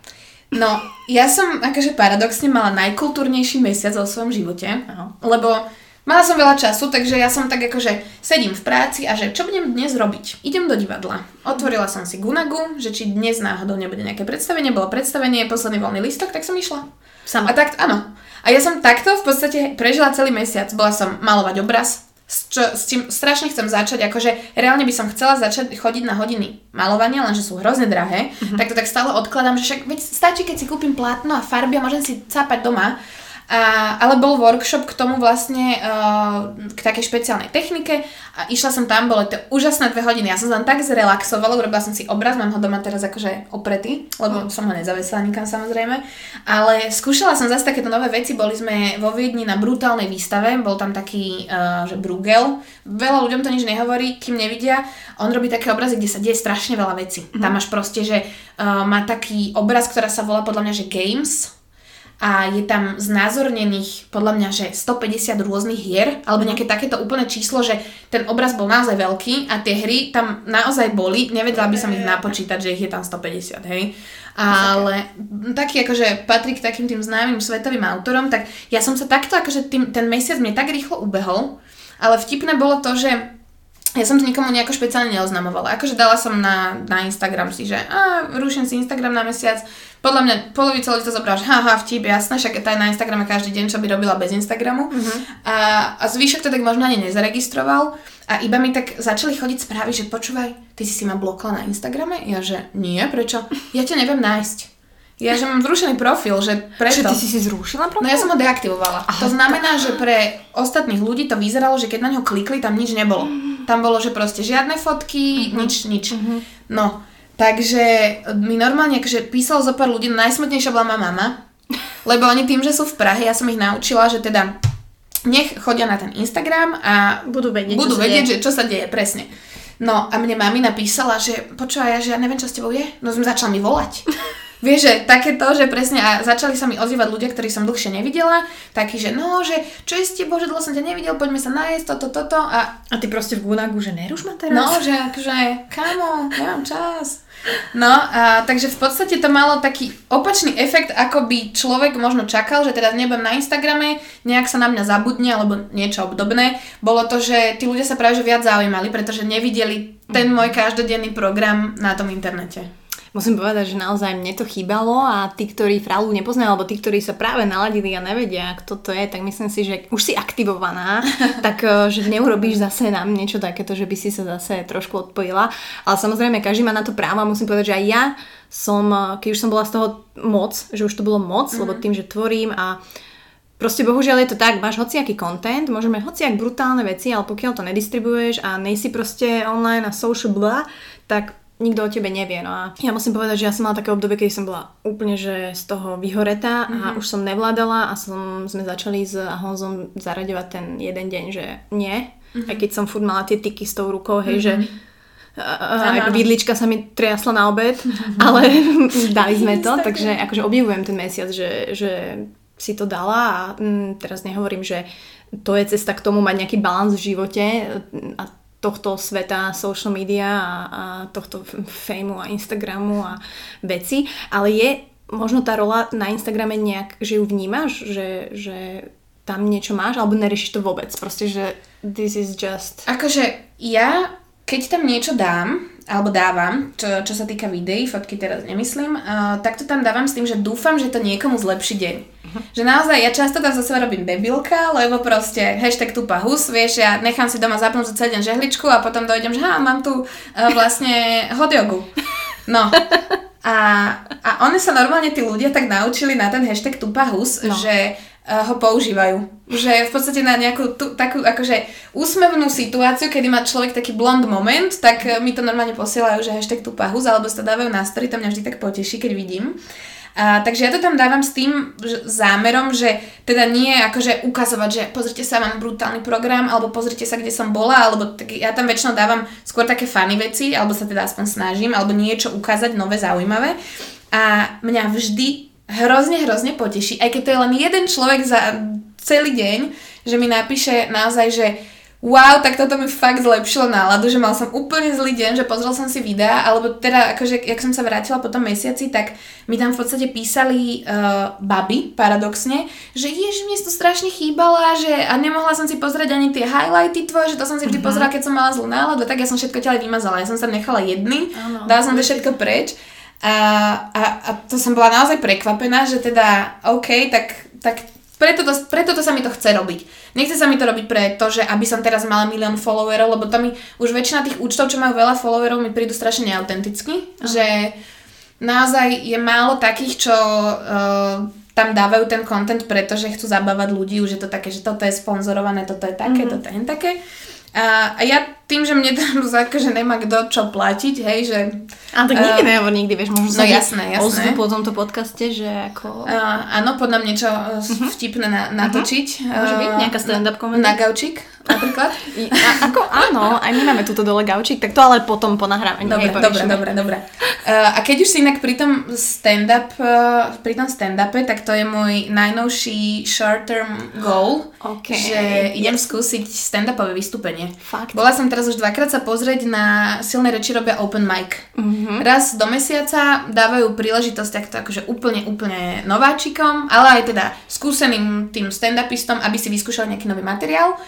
No, ja som akože paradoxne mala najkultúrnejší mesiac vo svojom živote, Aha. lebo mala som veľa času, takže ja som tak akože sedím v práci a že čo budem dnes robiť? Idem do divadla. Otvorila som si Gunagu, že či dnes náhodou nebude nejaké predstavenie, bolo predstavenie, posledný voľný listok, tak som išla. Sama. A tak, áno. A ja som takto v podstate prežila celý mesiac. Bola som malovať obraz, s, čo, s tým strašne chcem začať, akože reálne by som chcela začať chodiť na hodiny malovania, lenže sú hrozne drahé, mm-hmm. tak to tak stále odkladám, že však veď stačí, keď si kúpim plátno a farby a môžem si cápať doma a, ale bol workshop k tomu vlastne uh, k takej špeciálnej technike a išla som tam, bolo to úžasné dve hodiny. Ja som sa tam tak zrelaxovala, urobila som si obraz, mám ho doma teraz akože opretý, lebo mm. som ho nezavesila nikam samozrejme. Ale skúšala som zase takéto nové veci, boli sme vo Viedni na brutálnej výstave, bol tam taký, uh, že Brugel. Veľa ľuďom to nič nehovorí, kým nevidia. On robí také obrazy, kde sa deje strašne veľa vecí. Mm. Tam máš proste, že uh, má taký obraz, ktorá sa volá podľa mňa, že Games, a je tam znázornených podľa mňa, že 150 rôznych hier, alebo nejaké takéto úplné číslo, že ten obraz bol naozaj veľký a tie hry tam naozaj boli, nevedela by som ich napočítať, že ich je tam 150, hej. Ale taký akože patrí k takým tým známym svetovým autorom, tak ja som sa takto, akože tým, ten mesiac mne tak rýchlo ubehol, ale vtipné bolo to, že ja som to nikomu nejako špeciálne neoznamovala. Akože dala som na, na Instagram si, že a, ruším si Instagram na mesiac. Podľa mňa polovica ľudí to zobrala, že haha, vtip, jasné, však je na Instagrame každý deň, čo by robila bez Instagramu. Uh-huh. A, a zvyšok to tak možno ani nezaregistroval. A iba mi tak začali chodiť správy, že počúvaj, ty si si ma blokla na Instagrame? Ja, že nie, prečo? Ja ťa neviem nájsť. Ja, že mám zrušený profil, že preto. Čo, ty si si zrušila profil? No ja som ho deaktivovala. Aha, to znamená, že pre ostatných ľudí to vyzeralo, že keď na ňo klikli, tam nič nebolo. Mm. Tam bolo, že proste žiadne fotky, mm-hmm. nič, nič. Mm-hmm. No, takže mi normálne akože písalo zo pár ľudí, no najsmutnejšia bola moja mama, lebo oni tým, že sú v Prahe, ja som ich naučila, že teda nech chodia na ten Instagram a budú vedieť, budú čo, vedieť sa že čo sa deje, presne. No a mne mami napísala, že počúvaj, ja, že ja neviem, čo s tebou je. No som začala mi volať. Vieš, že takéto, že presne a začali sa mi ozývať ľudia, ktorí som dlhšie nevidela, taký, že no, že čo je s tebou, že dlho som ťa nevidel, poďme sa nájsť, toto, toto a... A ty proste v Gunagu, že neruš ma teraz? No, že akože, kamo, nemám čas. No, a, takže v podstate to malo taký opačný efekt, ako by človek možno čakal, že teraz nebudem na Instagrame, nejak sa na mňa zabudne alebo niečo obdobné. Bolo to, že tí ľudia sa práve že viac zaujímali, pretože nevideli ten môj každodenný program na tom internete. Musím povedať, že naozaj mne to chýbalo a tí, ktorí fralu nepoznajú, alebo tí, ktorí sa práve naladili a nevedia, kto to je, tak myslím si, že už si aktivovaná, tak eh, že neurobíš zase nám niečo takéto, že by si sa zase trošku odpojila. Ale samozrejme, každý má na to právo a musím povedať, že aj ja som, eh, keď už som bola z toho moc, že už to bolo moc, mm-hmm. lebo tým, že tvorím a Proste bohužiaľ je to tak, máš hociaký content, môžeme hociak brutálne veci, ale pokiaľ to nedistribuješ a nejsi proste online a social bla, tak nikto o tebe nevie. No a ja musím povedať, že ja som mala také obdobie, keď som bola úplne že z toho vyhoretá mm-hmm. a mhm. už som nevládala a som, sme začali s Ahonzom zaraďovať ten jeden deň, že nie. Mm-hmm. Aj keď som furt mala tie tyky s tou rukou, hej, mm-hmm. že aj vidlička sa mi triasla na obed, mm-hmm. ale dali sme to, takže akože obdivujem ten mesiac, že, že si to dala a mm, teraz nehovorím, že to je cesta k tomu mať nejaký balans v živote a tohto sveta social media a, a tohto fejmu a Instagramu a veci, ale je možno tá rola na Instagrame nejak, že ju vnímaš, že, že tam niečo máš, alebo neriešiš to vôbec, proste, že this is just... Akože ja, keď tam niečo dám, alebo dávam, čo, čo sa týka videí, fotky teraz nemyslím, uh, tak to tam dávam s tým, že dúfam, že to niekomu zlepší deň. Uh-huh. Že naozaj, ja často tam zase robím debilka, lebo proste hashtag tupa hus, vieš, ja nechám si doma zapnúť za celý deň žehličku a potom dojdem, že ha, mám tu uh, vlastne hot jogu. No. A, a one sa normálne tí ľudia tak naučili na ten hashtag tupa hus, no. že uh, ho používajú. Že v podstate na nejakú tú, takú akože úsmevnú situáciu, kedy má človek taký blond moment, tak uh, mi to normálne posielajú, že hashtag tu pahus, alebo sa dávajú na story, to mňa vždy tak poteší, keď vidím. A, takže ja to tam dávam s tým že, zámerom, že teda nie akože ukazovať, že pozrite sa, mám brutálny program, alebo pozrite sa, kde som bola, alebo tak, ja tam väčšinou dávam skôr také funny veci, alebo sa teda aspoň snažím, alebo niečo ukázať nové, zaujímavé. A mňa vždy hrozne, hrozne poteší, aj keď to je len jeden človek za celý deň, že mi napíše naozaj, že wow, tak toto mi fakt zlepšilo náladu, že mal som úplne zlý deň, že pozrel som si videa, alebo teda akože, jak som sa vrátila po tom mesiaci, tak mi tam v podstate písali uh, baby, paradoxne, že jež mi to strašne chýbala, že a nemohla som si pozrieť ani tie highlighty tvoje, že to som si vždy uh-huh. pozrela, keď som mala zlú náladu, tak ja som všetko ťa vymazala, ja som sa nechala jedny, uh-huh. dala som to všetko preč a, a, a to som bola naozaj prekvapená, že teda OK, tak, tak preto, to, preto to sa mi to chce robiť. Nechce sa mi to robiť pre to, že aby som teraz mala milión followerov, lebo to mi už väčšina tých účtov, čo majú veľa followerov, mi prídu strašne neautenticky, uh-huh. že naozaj je málo takých, čo uh, tam dávajú ten content, pretože chcú zabávať ľudí, už je to také, že toto je sponzorované, toto je také, uh-huh. toto je také. A, a ja tým, že mne tam že nemá kto čo platiť, hej, že... A tak nikdy uh, nehovor, nikdy, vieš, možno no, jasné, jasné. ozvu po tomto podcaste, že ako... Uh, áno, podľa mňa niečo uh-huh. vtipné na, natočiť. Uh-huh. Môže byť nejaká stand-up komedy? Na gaučík napríklad. A, ako áno, aj my máme túto dole gaučík, tak to ale potom po nahrávaní. Dobre, dobre, dobre, dobre. Uh, a keď už si inak pri tom stand-up, uh, pri tom stand-upe, tak to je môj najnovší short-term goal, okay. že idem skúsiť stand-upové vystúpenie. Fakt. Bola som teraz už dvakrát sa pozrieť na silné reči robia open mic. Mm-hmm. Raz do mesiaca dávajú príležitosť takto akože úplne, úplne nováčikom, ale aj teda skúseným tým stand-upistom, aby si vyskúšali nejaký nový materiál.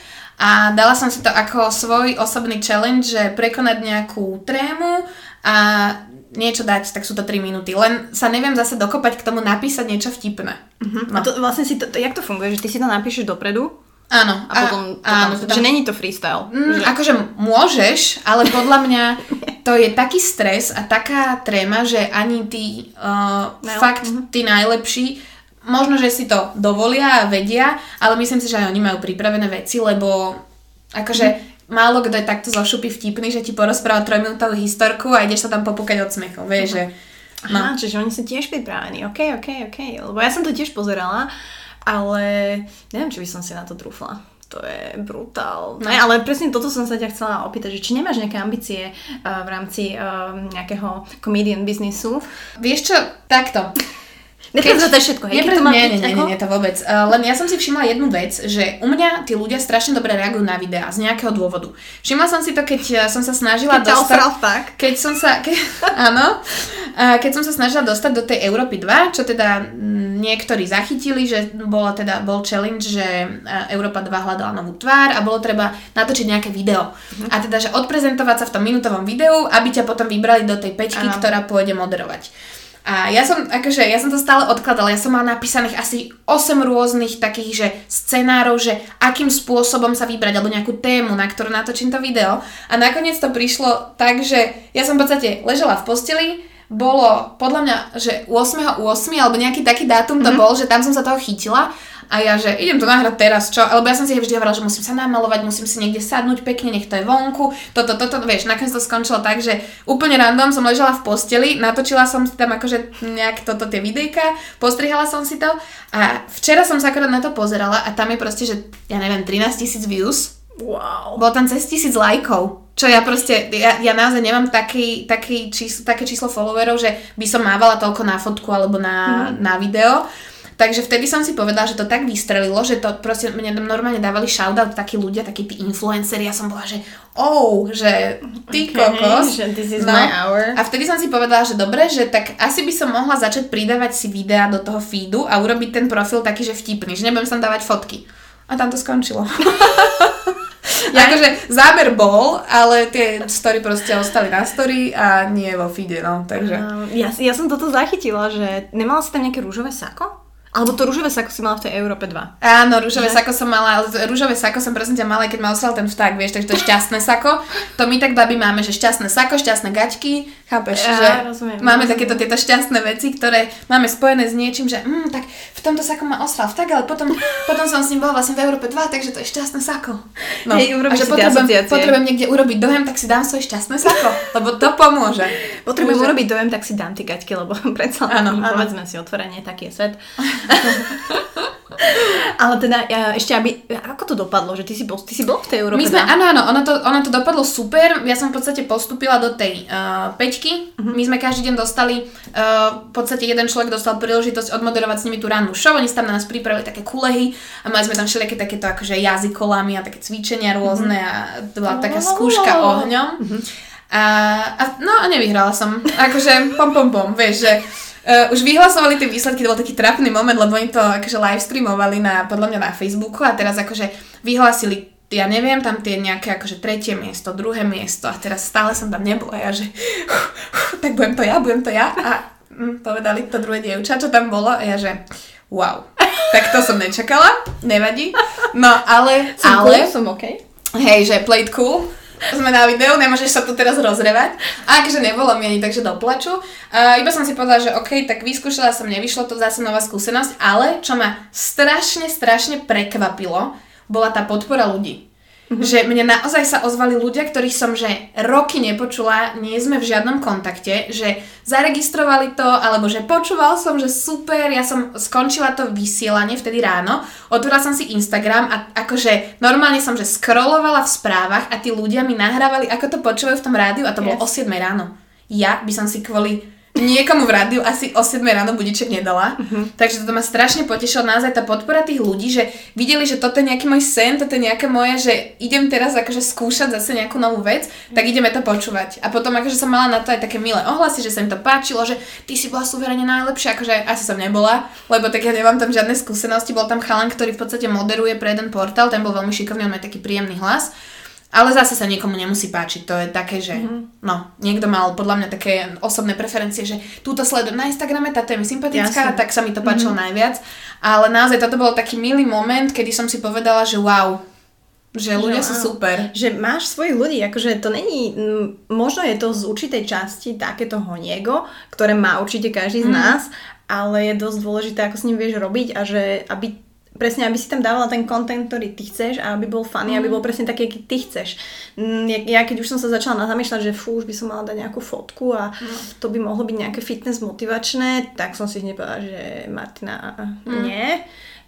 A dala som si to ako svoj osobný challenge, že prekonať nejakú trému a niečo dať, tak sú to 3 minúty. Len sa neviem zase dokopať k tomu napísať niečo vtipné. Uh-huh. No. A to vlastne si to, to, jak to funguje? Že ty si to napíšeš dopredu? Áno. A potom, a, potom áno, teda, že není to freestyle. Mm, že... Akože môžeš, ale podľa mňa to je taký stres a taká tréma, že ani tí uh, fakt uh-huh. tí najlepší možno, že si to dovolia a vedia, ale myslím si, že aj oni majú pripravené veci, lebo akože mm. málo kto je takto zo šupy vtipný, že ti porozpráva trojminútovú historku a ideš sa tam popúkať od smechu, vieš, že... No. Aha, čiže oni sú tiež pripravení, ok, ok, ok, lebo ja som to tiež pozerala, ale neviem, či by som si na to trúfla to je brutál. No. ale presne toto som sa ťa chcela opýtať, že či nemáš nejaké ambície uh, v rámci uh, nejakého comedian biznisu? Vieš čo, takto. Neprezradaj všetko, hej? Nepre... to má nie, byť nie, nie, nie, to vôbec. Uh, len ja som si všimla jednu vec, že u mňa tí ľudia strašne dobre reagujú na videá z nejakého dôvodu. Všimla som si to, keď uh, som sa snažila Keď dostať... tak. Keď som sa... Ke, áno. Uh, keď som sa snažila dostať do tej Európy 2, čo teda mm, niektorí zachytili, že bolo teda, bol challenge, že Európa 2 hľadala novú tvár a bolo treba natočiť nejaké video. A teda, že odprezentovať sa v tom minútovom videu, aby ťa potom vybrali do tej pečky, Áno. ktorá pôjde moderovať. A ja som, akože, ja som to stále odkladala, ja som mala napísaných asi 8 rôznych takých, že scenárov, že akým spôsobom sa vybrať, alebo nejakú tému, na ktorú natočím to video. A nakoniec to prišlo tak, že ja som v podstate ležela v posteli, bolo podľa mňa, že 8.8. alebo nejaký taký dátum to bol, že tam som sa toho chytila a ja, že idem to nahrať teraz, čo? Lebo ja som si vždy hovorila, že musím sa namalovať, musím si niekde sadnúť pekne, nech to je vonku, toto, toto, vieš, nakoniec to skončilo tak, že úplne random som ležela v posteli, natočila som si tam akože nejak toto tie videjka, postrihala som si to a včera som sa akorát na to pozerala a tam je proste, že ja neviem, 13 tisíc views, Wow. bolo tam cez tisíc lajkov. Čo ja proste, ja, ja naozaj nemám taký, taký číslo, také číslo followerov, že by som mávala toľko na fotku alebo na, na video. Takže vtedy som si povedala, že to tak vystrelilo, že to proste mne normálne dávali shoutout takí ľudia, takí tí influenceri. Ja som bola, že oh, že ty Okay, kokos. že this is my hour. A vtedy som si povedala, že dobre, že tak asi by som mohla začať pridávať si videá do toho feedu a urobiť ten profil taký, že vtipný, že nebudem tam dávať fotky. A tam to skončilo. Ja akože záber bol, ale tie story proste ostali na story a nie vo feede, no, takže... Ja, ja som toto zachytila, že nemala si tam nejaké rúžové sako? Alebo to rúžové sako si mala v tej Európe 2. Áno, rúžové sako som mala, ale rúžové sako som prosím ťa mala, keď ma osral ten vták, vieš, takže to je šťastné sako. To my tak babi máme, že šťastné sako, šťastné gaťky, chápeš, Ja, že rozumiem, máme rozumiem. takéto tieto šťastné veci, ktoré máme spojené s niečím, že mm, tak v tomto sako ma osral vták, ale potom, potom som s ním bola vlastne v Európe 2, takže to je šťastné sako. No. Hej, a že potrebujem, asociácie. potrebujem niekde urobiť dojem, tak si dám svoje šťastné sako, lebo to pomôže. Potrebujem urobiť dojem, tak si dám tie gaťky, lebo predsa áno. povedzme si otvorenie, taký je svet. Ale teda ja, ešte aby, ako to dopadlo, že ty si bol, ty si bol v tej Európe? My sme, dva? áno, áno, ono to, ono to dopadlo super. Ja som v podstate postupila do tej uh, peťky. Mhm. My sme každý deň dostali, uh, v podstate jeden človek dostal príležitosť odmoderovať s nimi tú rannú show. Oni tam na nás pripravili také kulehy a mali sme tam všelijaké takéto akože jazykolami a také cvičenia rôzne Mhm. a to bola taká skúška ohňom. A, a, no a nevyhrala som. Akože pom pom pom, vieš, že Uh, už vyhlasovali tie výsledky, to bol taký trapný moment, lebo oni to akože live streamovali na, podľa mňa na Facebooku a teraz akože vyhlasili ja neviem, tam tie nejaké akože tretie miesto, druhé miesto a teraz stále som tam nebola ja, že tak budem to ja, budem to ja a mm, povedali to druhé dievča, čo tam bolo a ja, že wow. Tak to som nečakala, nevadí. No ale, Som ale, cool, som OK. hej, že played cool, sme na videu, nemôžeš sa tu teraz rozrevať. A akže nebolo mi ani takže do plaču. Uh, iba som si povedala, že OK, tak vyskúšala som, nevyšlo to zase nová skúsenosť, ale čo ma strašne, strašne prekvapilo, bola tá podpora ľudí. Že mne naozaj sa ozvali ľudia, ktorých som že roky nepočula, nie sme v žiadnom kontakte, že zaregistrovali to, alebo že počúval som, že super, ja som skončila to vysielanie vtedy ráno, otvorila som si Instagram a akože normálne som že scrollovala v správach a tí ľudia mi nahrávali, ako to počúvajú v tom rádiu a to bolo o 7 ráno. Ja by som si kvôli niekomu v rádiu asi o 7 ráno budiček nedala. Uh-huh. Takže toto ma strašne potešilo naozaj tá podpora tých ľudí, že videli, že toto je nejaký môj sen, toto je nejaké moje, že idem teraz akože skúšať zase nejakú novú vec, tak ideme to počúvať. A potom akože som mala na to aj také milé ohlasy, že sa im to páčilo, že ty si bola suverene najlepšia, akože asi som nebola, lebo tak ja nemám tam žiadne skúsenosti. Bol tam chalan, ktorý v podstate moderuje pre jeden portál, ten bol veľmi šikovný, on má taký príjemný hlas. Ale zase sa niekomu nemusí páčiť, to je také, že mm-hmm. no, niekto mal podľa mňa také osobné preferencie, že túto sledujem na Instagrame, táto je mi sympatická, Jasne. tak sa mi to páčilo mm-hmm. najviac. Ale naozaj toto bol taký milý moment, kedy som si povedala, že wow, že ľudia No, sú super. Že máš svojich ľudí, akože to není, mm, možno je to z určitej časti takéto honiego, ktoré má určite každý z nás, ale je dosť dôležité, ako s ním vieš robiť a že aby presne, aby si tam dávala ten content, ktorý ty chceš a aby bol funny, aby bol presne taký, aký ty chceš. Mm, Ja, keď už som sa začala zamýšľať, že fú, už by som mala dať nejakú fotku a to by mohlo byť nejaké fitness motivačné, tak som si hneď povedala, že Martina, nie.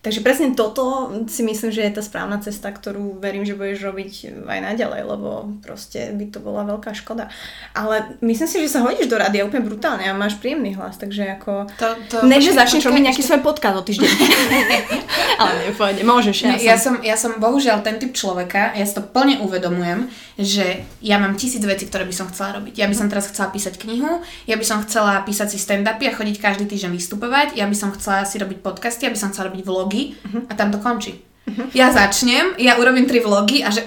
Takže presne toto si myslím, že je tá správna cesta, ktorú verím, že budeš robiť aj naďalej, lebo proste by to bola veľká škoda. Ale myslím si, že sa hodíš do rádia úplne brutálne a máš príjemný hlas, takže ako... To, to, Ne, že začneš robiť nejaký ešte- svoj podcast o týždeň. Ale ne, pôjde, môžeš. Ja, Ja, ja, som, ja som bohužiaľ ten typ človeka, ja si to plne uvedomujem, že ja mám tisíc vecí, ktoré by som chcela robiť. Ja by som teraz chcela písať knihu, ja by som chcela písať si stand-upy a chodiť každý týždeň vystupovať, ja by som chcela si robiť podcasty, ja by som chcela robiť vlogy a tam to končí. Ja začnem, ja urobím tri vlogy a že...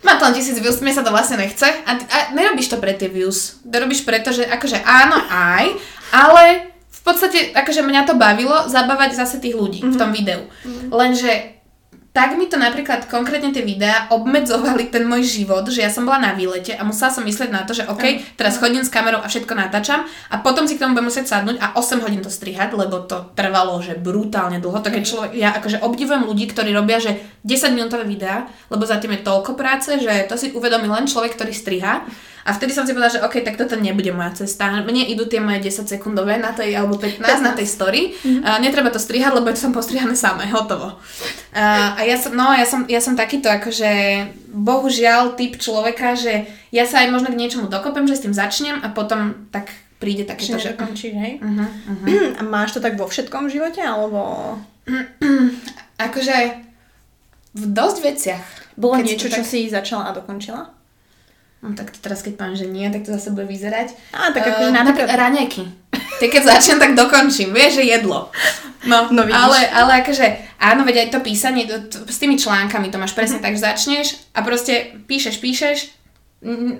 Má to len tisíc views, mne sa to vlastne nechce. A, a nerobíš to pre tie views. To robíš preto, že akože áno aj, ale v podstate akože mňa to bavilo zabávať zase tých ľudí mm-hmm. v tom videu. Mm-hmm. Lenže tak mi to napríklad konkrétne tie videá obmedzovali ten môj život, že ja som bola na výlete a musela som myslieť na to, že OK, teraz chodím s kamerou a všetko natáčam a potom si k tomu budem musieť sadnúť a 8 hodín to strihať, lebo to trvalo, že brutálne dlho. To keď človek, ja akože obdivujem ľudí, ktorí robia, že 10 minútové videá, lebo za tým je toľko práce, že to si uvedomí len človek, ktorý striha. A vtedy som si povedala, že OK, tak toto nebude moja cesta. Mne idú tie moje 10 sekundové na tej, alebo 15, 15. na tej story. Mm-hmm. Uh, netreba to strihať, lebo to tam postrihané samé, hotovo. Uh, a ja som, no, ja som, ja som takýto, akože, bohužiaľ, typ človeka, že ja sa aj možno k niečomu dokopem, že s tým začnem a potom tak príde takéto, že... Že končíš, hej? Uh-huh, uh-huh. A máš to tak vo všetkom živote, alebo... Akože v dosť veciach. Bolo niečo, čo tak- si začala a dokončila? No tak to teraz, keď poviem, že nie, tak to zase bude vyzerať. Á, tak akože Eh, napríklad- raňajky. Ty keď začnem, tak dokončím. Vieš, že jedlo. No, No vidíš. ale, ale akože, áno, veď aj to písanie, to, to, s tými článkami to máš presne tak, že začneš a proste píšeš, píšeš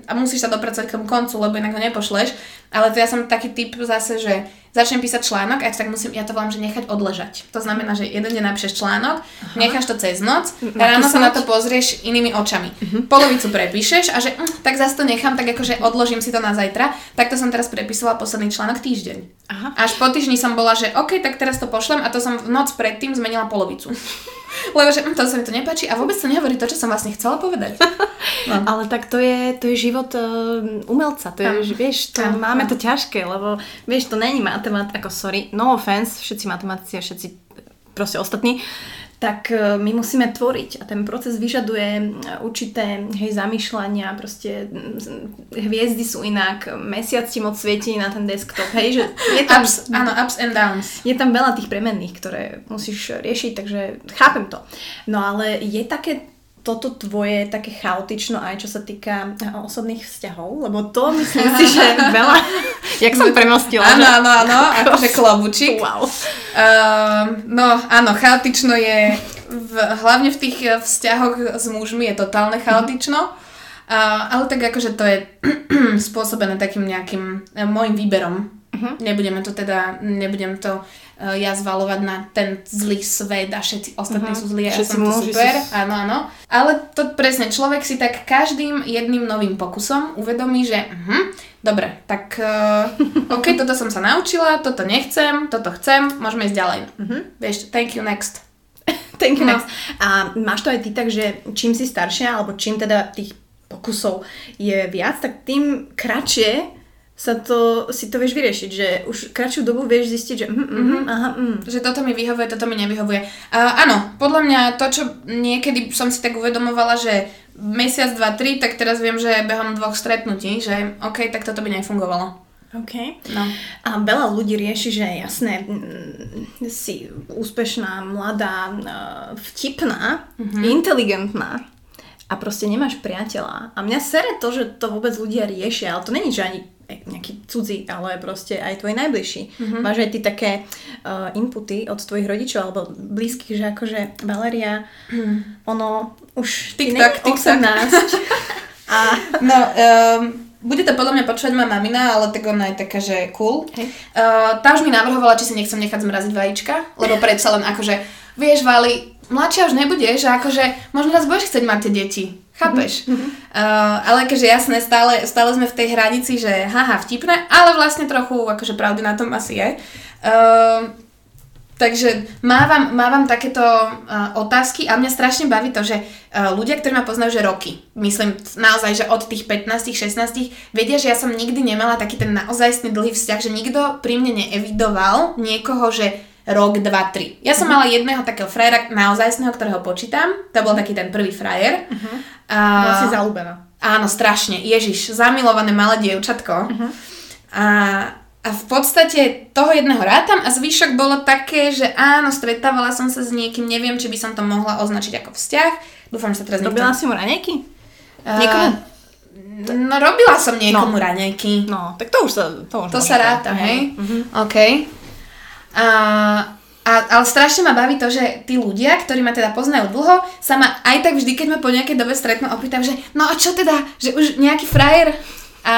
a musíš sa dopracovať k tomu koncu, lebo inak ho nepošleš. Ale to ja som taký typ zase, že začnem písať článok a tak musím, ja to volám, že nechať odležať. To znamená, že jeden deň napíšeš článok, Aha. necháš to cez noc, ráno sa na to pozrieš inými očami. Polovicu prepíšeš a že hm, tak zase to nechám, tak akože odložím si to na zajtra. Takto som teraz prepisovala posledný článok týždeň. Aha. Až po týždni som bola, že OK, tak teraz to pošlem a to som v noc predtým zmenila polovicu. Lebo že hm, to sa mi to nepáči a vôbec to nehovorí to, čo som vlastne chcela povedať. No. Ale tak to je, to je život uh, umelca, to je, že vieš, to Áno, máme áno. to ťažké, lebo vieš, to není matemat, ako sorry, no offense, všetci matematici a všetci proste ostatní, tak uh, my musíme tvoriť a ten proces vyžaduje uh, určité hej, zamýšľania, proste hviezdy sú inak, mesiac ti moc svieti na ten desktop, hej, že je tam, Ups, áno, ups and downs. je tam veľa tých premenných, ktoré musíš riešiť, takže chápem to. No ale je také toto tvoje také chaotično aj čo sa týka eh, osobných vzťahov, lebo to myslím si, že veľa... Jak som premostila, Áno, áno, áno, akože klobučík. Wow. Uh, no áno, chaotično je, v, hlavne v tých eh, vzťahoch s mužmi je totálne chaotično. Uh, ale tak akože to je spôsobené takým nejakým uh, môjim výberom. Uh-huh. Nebudeme to teda, nebudem to uh, ja zvalovať na ten zlý svet a všetci ostatní uh-huh. sú zlí a ja som muži super. sú- Áno, áno. Ale to presne, človek si tak každým jedným novým pokusom uvedomí, že uh-huh, dobre, tak uh, OK, toto som sa naučila, toto nechcem, toto chcem, môžeme ísť ďalej. Uh-huh. Vieš, thank you, next. Thank you No. next. A máš to aj ty tak, že čím si staršia, alebo čím teda tých pokusov je viac, tak tým kratšie sa to, si to vieš vyriešiť, že už kratšiu dobu vieš zistiť, že mm, mm, mm, aha, mm. Že toto mi vyhovuje, toto mi nevyhovuje. A áno, podľa mňa to, čo niekedy som si tak uvedomovala, že mesiac, dva, tri, tak teraz viem, že behom dvoch stretnutí, že OK, tak toto by nefungovalo. OK. No. A veľa ľudí rieši, že jasné, mm, si úspešná, mladá, eh, vtipná, mm-hmm. inteligentná a proste nemáš priateľa. A mňa sere to, že to vôbec ľudia riešia, ale to není, že ani nejaký cudzí, ale proste aj tvoj najbližší. Mm-hmm. Máš aj ty také uh, inputy od tvojich rodičov alebo blízkych, že akože Valeria, mm. ono už ty tik-tak. 18 a No, um, bude to podľa mňa počúvať moja mamina, ale tak ona je taká, že cool. Hej. Uh, tá už mi navrhovala, či si nechcem nechať zmraziť vajíčka, lebo predsa len akože, vieš, Vali, mladšia už nebudeš a akože možno raz budeš chcieť mať tie deti. Chápeš? Uh, ale akože jasné, stále, stále sme v tej hranici, že haha, vtipné, ale vlastne trochu akože pravdy na tom asi je. Uh, Takže mávam, mávam takéto uh, otázky a mňa strašne baví to, že uh, ľudia, ktorí ma poznajú, že roky, myslím naozaj, že od tých 15 16 vedia, že ja som nikdy nemala taký ten naozajstný dlhý vzťah, že nikto pri mne neevidoval niekoho, že rok, dva, tri. Ja som mala jedného takého frajera naozajstného, ktorého počítam. To bol taký ten prvý frajer. A, Bola si zalúbená. Áno, strašne. Ježiš, zamilované malé dievčatko. A, a v podstate toho jedného rátam a zvyšok bolo také, že áno, stretávala som sa s niekým, neviem, či by som to mohla označiť ako vzťah. Dúfam, že sa teraz Robila si mu raňajky? A, Niekomu? No, robila som niekomu No. raňajky. No, tak to už sa... To, už To sa ráta, hej? Mhm. OK. A, a, ale strašne ma baví to, že tí ľudia, ktorí ma teda poznajú dlho, sa ma aj tak vždy, keď ma po nejakej dobe stretnú, opýtam, že no a čo teda, že už nejaký frajer? A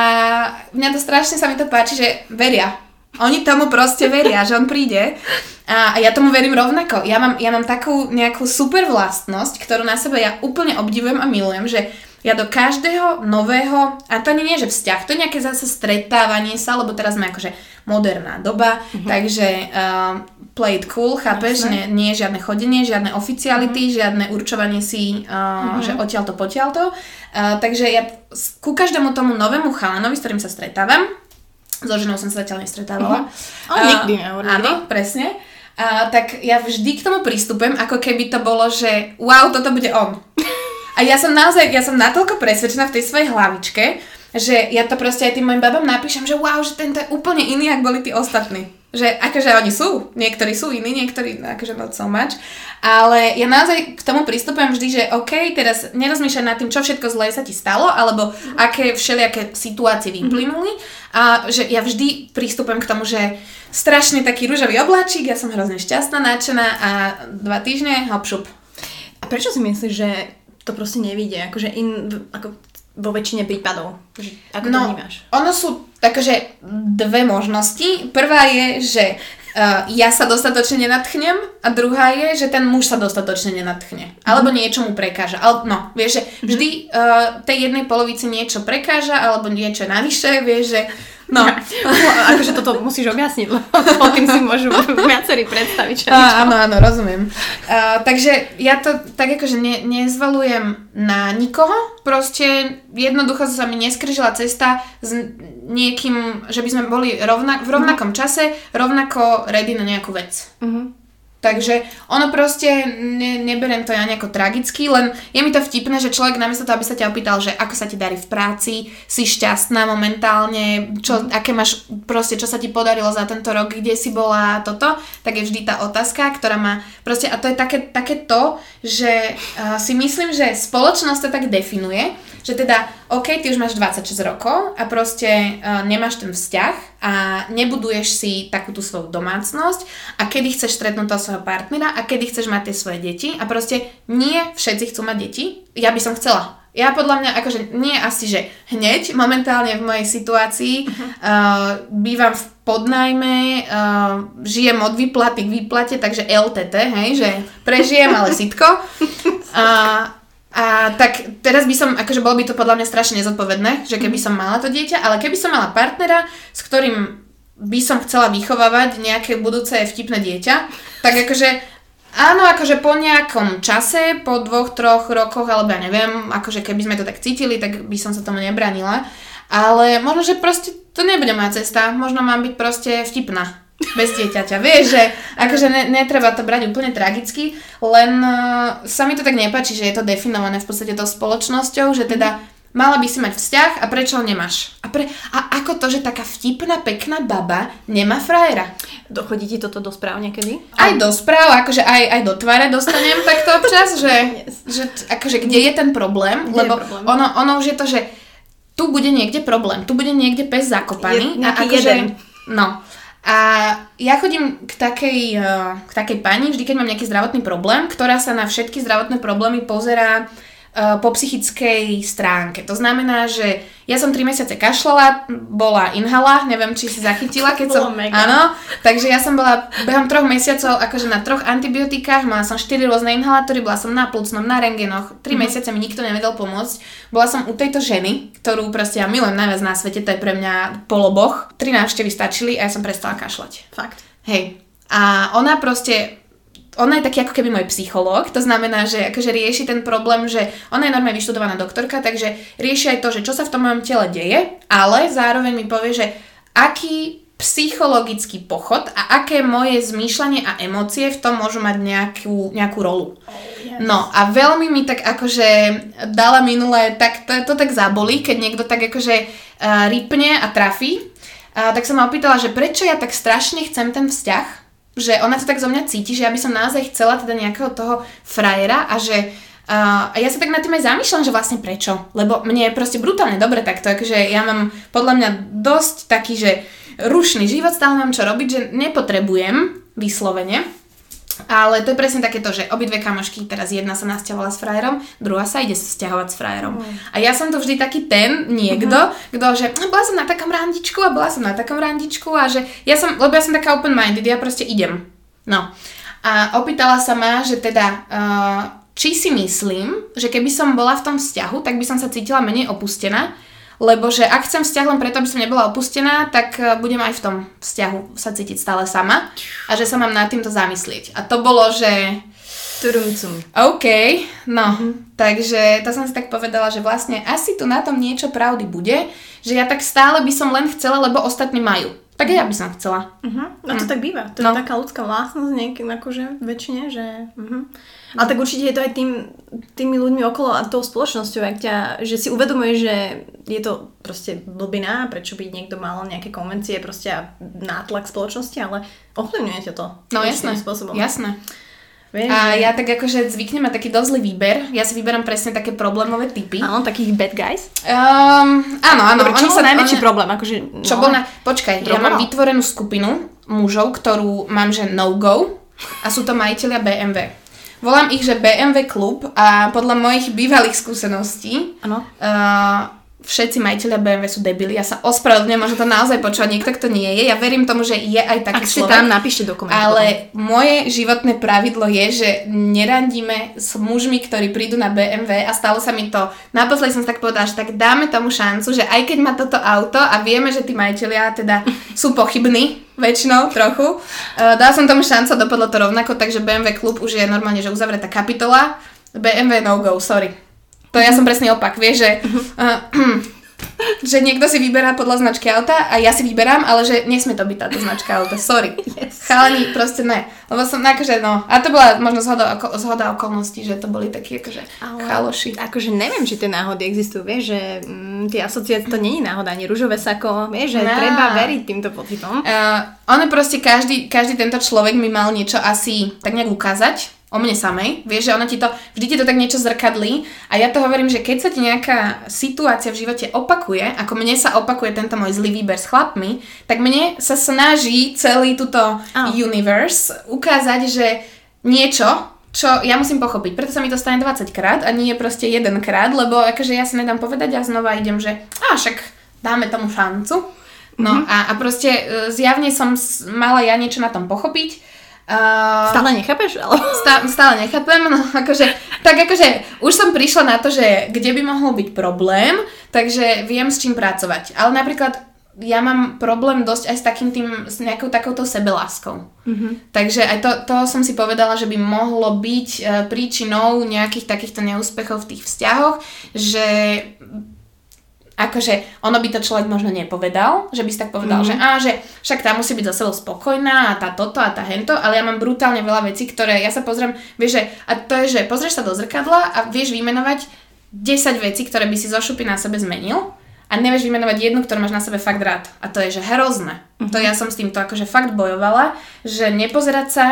mňa to strašne sa mi to páči, že veria. Oni tomu proste veria, že on príde. A, ja tomu verím rovnako. Ja mám, ja mám takú nejakú super vlastnosť, ktorú na sebe ja úplne obdivujem a milujem, že ja do každého nového, a to ani nie, že vzťah, to je nejaké zase stretávanie sa, lebo teraz sme akože moderná doba, takže uh, play it cool, chápeš, nie, nie je žiadne chodenie, žiadne oficiality, žiadne určovanie si, uh, že odtiaľ to, potiaľ to. Uh, takže ja ku každému tomu novému chalanovi, s ktorým sa stretávam, so ženou som sa zatiaľ nestretávala. Ale A- nikdy nehovorili. Áno, presne. A, tak ja vždy k tomu pristupujem, ako keby to bolo, že wow, toto bude on. A ja som naozaj, ja som natoľko presvedčená v tej svojej hlavičke, že ja to proste aj tým mojim babám napíšem, že wow, že tento je úplne iný, ako boli tí ostatní. Že akože oni sú, niektorí sú iní, niektorí akože not so much, ale ja naozaj k tomu pristupujem vždy, že OK, teraz nerozmýšľaj nad tým, čo všetko zlé sa ti stalo, alebo aké všelijaké situácie vyplynuli a že ja vždy pristupujem k tomu, že strašne taký rúžový obláčik, ja som hrozne šťastná, nadšená a dva týždne hop šup. A prečo si myslíš, že to proste nevidie? Akože in, ako vo väčšine prípadov. Ako to vnímaš? ono sú takže dve možnosti. Prvá je, že uh, ja sa dostatočne nenatchnem a druhá je, že ten muž sa dostatočne nenatchne. Alebo niečo mu prekáža. Ale, no, vieš, že vždy uh, tej jednej polovici niečo prekáža alebo niečo navyše, vieš, že no. No, akože toto musíš objasniť, lebo tým si môžu viacerí predstaviť. Čo Á, áno, áno, rozumiem. Uh, takže ja to tak akože ne, nezvalujem na nikoho, proste jednoducho sa mi neskryžila cesta s niekým, že by sme boli rovna, v rovnakom čase, rovnako ready na nejakú vec. Mhm. Takže ono proste, ne, neberiem to ja nejako tragicky, len je mi to vtipné, že človek namiesto toho, aby sa ťa opýtal, že ako sa ti darí v práci, si šťastná momentálne, čo, aké máš, proste, čo sa ti podarilo za tento rok, kde si bola, toto, tak je vždy tá otázka, ktorá má, proste, a to je také, také to, že uh, si myslím, že spoločnosť to tak definuje, že teda, OK, ty už máš 26 rokov a proste uh, nemáš ten vzťah a nebuduješ si takú tú svoju domácnosť a kedy chceš stretnúť toho svojho partnera a kedy chceš mať tie svoje deti a proste nie všetci chcú mať deti. Ja by som chcela. Ja podľa mňa, akože nie asi, že hneď, momentálne v mojej situácii uh, bývam v podnajme, uh, žijem od výplaty k výplate, takže LTT, hej, že prežijem, ale sitko. A, a tak teraz by som, akože bolo by to podľa mňa strašne nezodpovedné, že keby som mala to dieťa, ale keby som mala partnera, s ktorým by som chcela vychovávať nejaké budúce vtipné dieťa, tak akože áno, akože po nejakom čase, po dvoch, troch rokoch, alebo ja neviem, akože keby sme to tak cítili, tak by som sa tomu nebranila. Ale možno, že proste to nebude moja cesta, možno mám byť proste vtipná bez dieťaťa. Vieš, že akože ne, netreba to brať úplne tragicky, len uh, sa mi to tak nepáči, že je to definované v podstate tou spoločnosťou, že teda mala by si mať vzťah a prečo ho nemáš? A, pre, a ako to, že taká vtipná, pekná baba nemá frajera? Dochodí ti toto do správ niekedy? Aj do správ, akože aj, aj do tváre dostanem takto občas, že, že akože kde je ten problém, Kde lebo problém? Ono, ono už je to, že tu bude niekde problém, tu bude niekde pes zakopaný. Je a akože, jeden. No. A ja chodím k takej, eh, k takej pani, vždy keď mám nejaký zdravotný problém, ktorá sa na všetky zdravotné problémy pozerá po psychickej stránke. To znamená, že ja som 3 mesiace kašľala, bola inhala, neviem, či si zachytila, keď som... mega. Áno, takže ja som bola behom troch mesiacov akože na troch antibiotikách, mala som 4 rôzne inhalátory, bola som na plúcnom, na rengenoch, 3 mesiace mi nikto nevedel pomôcť. Bola som u tejto ženy, ktorú proste ja milujem najviac na svete, to je pre mňa poloboch. Tri návštevy stačili a ja som prestala kašľať. Fakt. Hej. A ona proste, ona je taký ako keby môj psychológ, to znamená, že akože rieši ten problém, že ona je normálne vyštudovaná doktorka, takže rieši aj to, že čo sa v tom mojom tele deje, ale zároveň mi povie, že aký psychologický pochod a aké moje zmýšľanie a emócie v tom môžu mať nejakú, nejakú rolu. No a veľmi mi tak akože dala minulé, tak to, to tak zabolí, keď niekto tak akože uh, rypne a trafí. Uh, tak som ma opýtala, že prečo ja tak strašne chcem ten vzťah, že ona to tak zo mňa cíti, že ja by som naozaj chcela teda nejakého toho frajera a že Uh, a ja sa tak nad tým aj zamýšľam, že vlastne prečo. Lebo mne je proste brutálne dobre takto, akože ja mám podľa mňa dosť taký, že rušný život, stále mám čo robiť, že nepotrebujem vyslovene. Ale to je presne takéto, že obidve kamošky, teraz jedna sa nasťahovala s frajerom, druhá sa ide stiahovať s frajerom. Mm. A ja som to vždy taký ten niekto, mm-hmm. kto, že no, bola som na takom randičku a bola som na takom randičku a že ja som, lebo ja som taká open-minded, ja proste idem. No. A opýtala sa ma, že teda, uh, či si myslím, že keby som bola v tom vzťahu, tak by som sa cítila menej opustená, lebo že ak chcem vzťah len preto, aby som nebola opustená, tak e, budem aj v tom vzťahu sa cítiť stále sama a že sa mám nad týmto zamyslieť. A to bolo, že... Turumcum. OK, no, mm-hmm. takže to som si tak povedala, že vlastne asi tu na tom niečo pravdy bude, že ja tak stále by som len chcela, lebo ostatní majú. Tak ja by som chcela. Uh-huh. No to mm. tak býva. To no. je taká ľudská vlastnosť niekým akože väčšine, že... Uh-huh. Ale tak určite je to aj tým, tými ľuďmi okolo a tou spoločnosťou, ak ťa, že si uvedomuješ, že je to proste blbina, prečo by niekto mal nejaké konvencie proste a nátlak spoločnosti, ale ovplyvňuje to. No jasné, spôsobom. jasné. Vieš, a ja tak akože zvyknem mať taký dosť zlý výber. Ja si vyberám presne také problémové typy. Áno, takých bad guys? Um, áno, áno. Dobre, čo bol najväčší oni... problém? Akože, no, čo bol na... Počkaj, ja mám vytvorenú skupinu mužov, ktorú mám, že no-go a sú to majiteľia BMW. Volám ich, že BMW klub a podľa mojich bývalých skúseností ano. Uh, všetci majiteľia BMW sú debili. Ja sa ospravedlňujem, možno to naozaj počúva niekto, kto nie je. Ja verím tomu, že je aj taký Ak človek. tam, napíšte dokument. Ale moje životné pravidlo je, že nerandíme s mužmi, ktorí prídu na BMW a stalo sa mi to. Naposledy som si tak povedala, že tak dáme tomu šancu, že aj keď má toto auto a vieme, že tí majiteľia teda sú pochybní, väčšinou trochu. Uh, dala som tomu šancu dopadlo to rovnako, takže BMW klub už je normálne, že uzavretá kapitola. BMW no go, sorry. To ja som presne opak, vieš, že... Uh, že niekto si vyberá podľa značky auta a ja si vyberám, ale že nesmie to byť táto značka auta, sorry. Yes. Chalani, proste ne. Lebo som akože, no, a to bola možno zhoda, oko, zhoda okolností, že to boli takí akože ale, chaloši. Akože neviem, či tie náhody existujú, vieš, že mm, tie asociácie, to není náhoda, ani rúžové sako, vieš, že no. treba veriť týmto pocitom. Uh, ono proste, každý, každý tento človek mi mal niečo asi tak nejak ukázať, o mne samej. Vieš, že ona ti to, vždy ti to tak niečo zrkadlí a ja to hovorím, že keď sa ti nejaká situácia v živote opakuje, ako mne sa opakuje tento môj zlý výber s chlapmi, tak mne sa snaží celý túto oh. universe ukázať, že niečo, čo ja musím pochopiť. Preto sa mi to stane 20 krát a nie je proste jeden krát, lebo akože ja si nedám povedať a znova idem, že a však dáme tomu šancu. No mm-hmm. a, a proste e, zjavne som mala ja niečo na tom pochopiť Uh, stále nechápeš? Ale... Stá, stále nechápem, no akože, tak akože už som prišla na to, že kde by mohol byť problém, takže viem s čím pracovať. Ale napríklad ja mám problém dosť aj s takým tým, s nejakou takouto sebeláskou. Mm-hmm. Takže aj to, to som si povedala, že by mohlo byť uh, príčinou nejakých takýchto neúspechov v tých vzťahoch, že akože ono by to človek možno nepovedal, že by si tak povedal, mm-hmm. že á, že však tá musí byť za sebou spokojná a tá toto a tá hento, ale ja mám brutálne veľa vecí, ktoré ja sa pozriem, vieš, že, a to je, že pozrieš sa do zrkadla a vieš vymenovať 10 vecí, ktoré by si zo šupy na sebe zmenil a nevieš vymenovať jednu, ktorú máš na sebe fakt rád. A to je, že hrozné. Mm-hmm. To ja som s týmto akože fakt bojovala, že nepozerať sa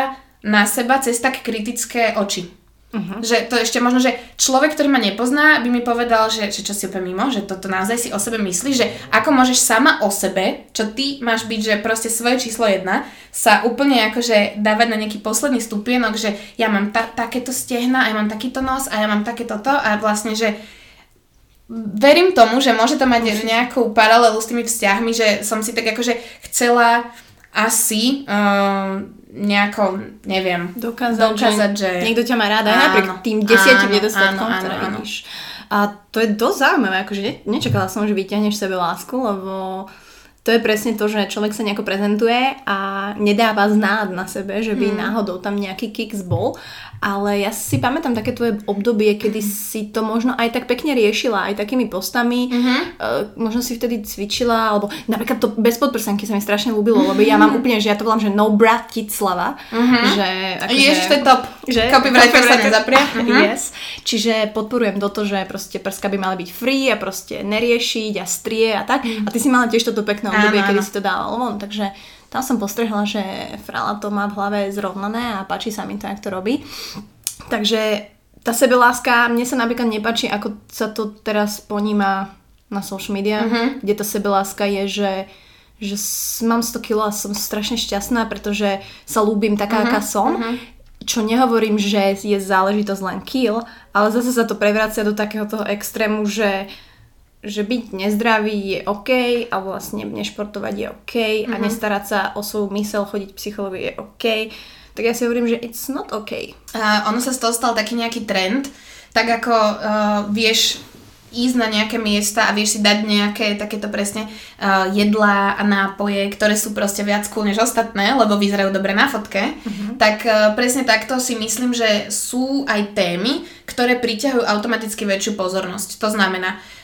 na seba cez tak kritické oči. Uh-huh. Že to ešte možno, že človek, ktorý ma nepozná, by mi povedal, že, že čo si úplne mimo, že toto naozaj si o sebe myslíš, že ako môžeš sama o sebe, čo ty máš byť, že proste svoje číslo jedna, sa úplne akože dávať na nejaký posledný stupienok, že ja mám ta- takéto stehna, a ja mám takýto nos a ja mám takéto to a vlastne, že verím tomu, že môže to mať nejakú paralelu s tými vzťahmi, že som si tak akože chcela asi um, nejako, neviem, dokázať, dokázať že, že... Niekto ťa má ráda, aj napriek tým desiatim nedostatkom, áno, ktoré áno. vidíš. A to je dosť zaujímavé, akože ne, nečakala som, že vyťahneš sebe lásku, lebo to je presne to, že človek sa nejako prezentuje a nedáva znáť na sebe, že by mm. náhodou tam nejaký kicks bol. Ale ja si pamätám také tvoje obdobie, kedy si to možno aj tak pekne riešila, aj takými postami. Mm-hmm. Uh, možno si vtedy cvičila, alebo napríklad to bez podprsenky sa mi strašne ľúbilo, lebo ja mám úplne, že ja to volám, že no brat slava. Mm-hmm. Že, akože, Ježiš, to je top. Že, Copywriter sa nezaprie. Mm-hmm. Yes. Čiže podporujem do to, že proste prska by mali byť free a proste neriešiť a strie a tak. Mm. A ty si mala tiež toto pekné obdobie, áno, kedy áno. si to dával von, takže tam som postrehla, že Frala to má v hlave zrovnané a páči sa mi to, jak to robí. Takže tá sebeláska, mne sa napríklad nepáči, ako sa to teraz poníma na social media, uh-huh. kde tá sebeláska je, že že mám 100 kg a som strašne šťastná, pretože sa ľúbim taká, uh-huh. aká som. Uh-huh. Čo nehovorím, že je záležitosť len kill, ale zase sa to prevracia do takého toho extrému, že že byť nezdravý je OK a vlastne nešportovať je OK mm-hmm. a mhm. nestarať sa o svoju mysel, chodiť psychologi je OK. Tak ja si hovorím, že it's not OK. A ono sa z toho stal taký nejaký trend, tak ako uh, vieš ísť na nejaké miesta a vieš si dať nejaké takéto presne uh, jedlá a nápoje, ktoré sú proste viac cool než ostatné, lebo vyzerajú dobre na fotke, uh-huh. tak uh, presne takto si myslím, že sú aj témy, ktoré priťahujú automaticky väčšiu pozornosť. To znamená, uh,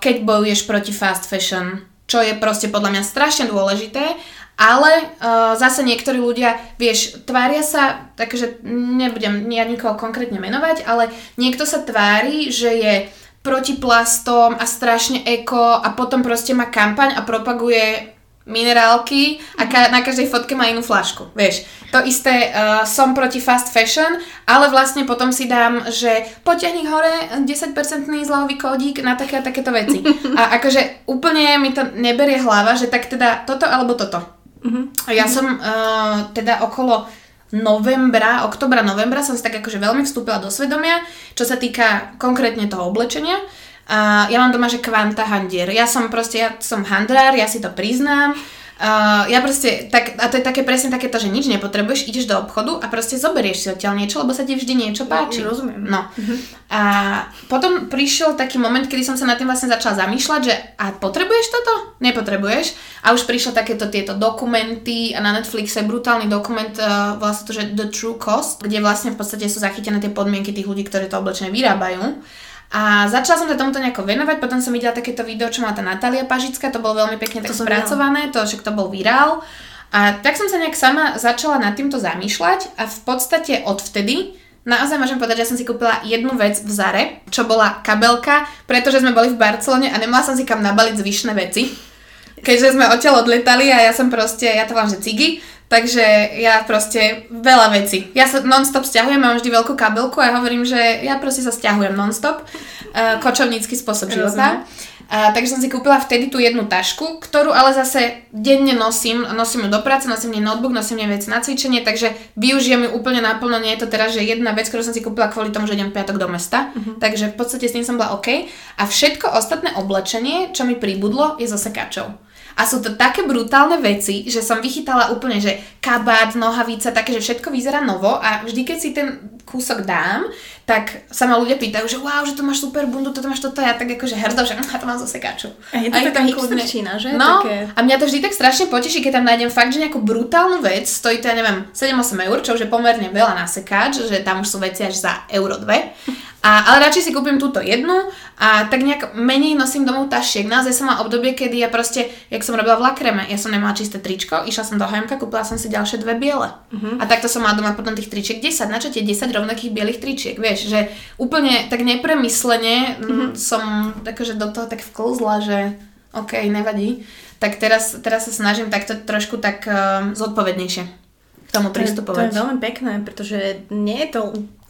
keď bojuješ proti fast fashion, čo je proste podľa mňa strašne dôležité, ale uh, zase niektorí ľudia, vieš, tvária sa, takže nebudem ja nikoho konkrétne menovať, ale niekto sa tvári, že je proti plastom a strašne eko a potom proste má kampaň a propaguje minerálky a ka- na každej fotke má inú flašku, vieš. To isté, uh, som proti fast fashion, ale vlastne potom si dám, že potiahni hore 10% zľahový kódik na také a takéto veci. A akože úplne mi to neberie hlava, že tak teda toto alebo toto. Uh-huh. Ja som uh, teda okolo novembra, oktobra, novembra som si tak akože veľmi vstúpila do svedomia, čo sa týka konkrétne toho oblečenia. A ja mám doma, že kvanta handier. Ja som proste, ja som handrár, ja si to priznám. Uh, ja proste, tak, a to je také presne takéto, že nič nepotrebuješ, ideš do obchodu a proste zoberieš si odtiaľ niečo, lebo sa ti vždy niečo páči. Ja, rozumiem. No. Uh-huh. A potom prišiel taký moment, kedy som sa nad tým vlastne začala zamýšľať, že a potrebuješ toto? Nepotrebuješ. A už prišlo takéto tieto dokumenty a na Netflixe brutálny dokument, uh, vlastne to, že The True Cost, kde vlastne v podstate sú zachytené tie podmienky tých ľudí, ktorí to oblečenie vyrábajú. A začala som sa tomuto nejako venovať, potom som videla takéto video, čo má tá Natália Pažická, to bolo veľmi pekne tak spracované, to, že to bol virál. A tak som sa nejak sama začala nad týmto zamýšľať a v podstate odvtedy Naozaj môžem povedať, že som si kúpila jednu vec v Zare, čo bola kabelka, pretože sme boli v Barcelone a nemala som si kam nabaliť zvyšné veci. Keďže sme odtiaľ odletali a ja som proste, ja to volám, že cigy, Takže ja proste veľa vecí. Ja sa non-stop stiahujem, mám vždy veľkú kabelku a ja hovorím, že ja proste sa stiahujem non-stop. Uh, kočovnícky spôsob života. A, takže som si kúpila vtedy tú jednu tašku, ktorú ale zase denne nosím. Nosím ju do práce, nosím nej notebook, nosím nej veci na cvičenie, takže využijem ju úplne naplno. Nie je to teraz, že jedna vec, ktorú som si kúpila kvôli tomu, že idem piatok do mesta. Uh-huh. Takže v podstate s tým som bola OK. A všetko ostatné oblečenie, čo mi pribudlo, je zase kačov. A sú to také brutálne veci, že som vychytala úplne, že kabát, nohavica, také, že všetko vyzerá novo a vždy, keď si ten kúsok dám, tak sa ma ľudia pýtajú, že wow, že to máš super bundu, toto máš toto, ja tak akože hrdo, že to mám zase kaču. A je to taká hipsterčina, že? No, také... a mňa to vždy tak strašne poteší, keď tam nájdem fakt, že nejakú brutálnu vec, stojí to, ja neviem, 7-8 eur, čo už je pomerne veľa na sekáč, že tam už sú veci až za euro 2. A, ale radšej si kúpim túto jednu a tak nejak menej nosím domov tašiek. Naozaj som mala obdobie, kedy ja proste, jak som robila v lakreme, ja som nemala čisté tričko, išla som do HMK, kúpila som si ďalšie dve biele. Uh-huh. A takto som mala doma potom tých tričiek 10. Na čo tie 10 rovnakých bielých tričiek, vieš, že úplne tak nepremyslene uh-huh. som akože do toho tak vklzla, že OK, nevadí. Tak teraz, teraz sa snažím takto trošku tak uh, zodpovednejšie k tomu pristupovať. To je, to je veľmi pekné, pretože nie je to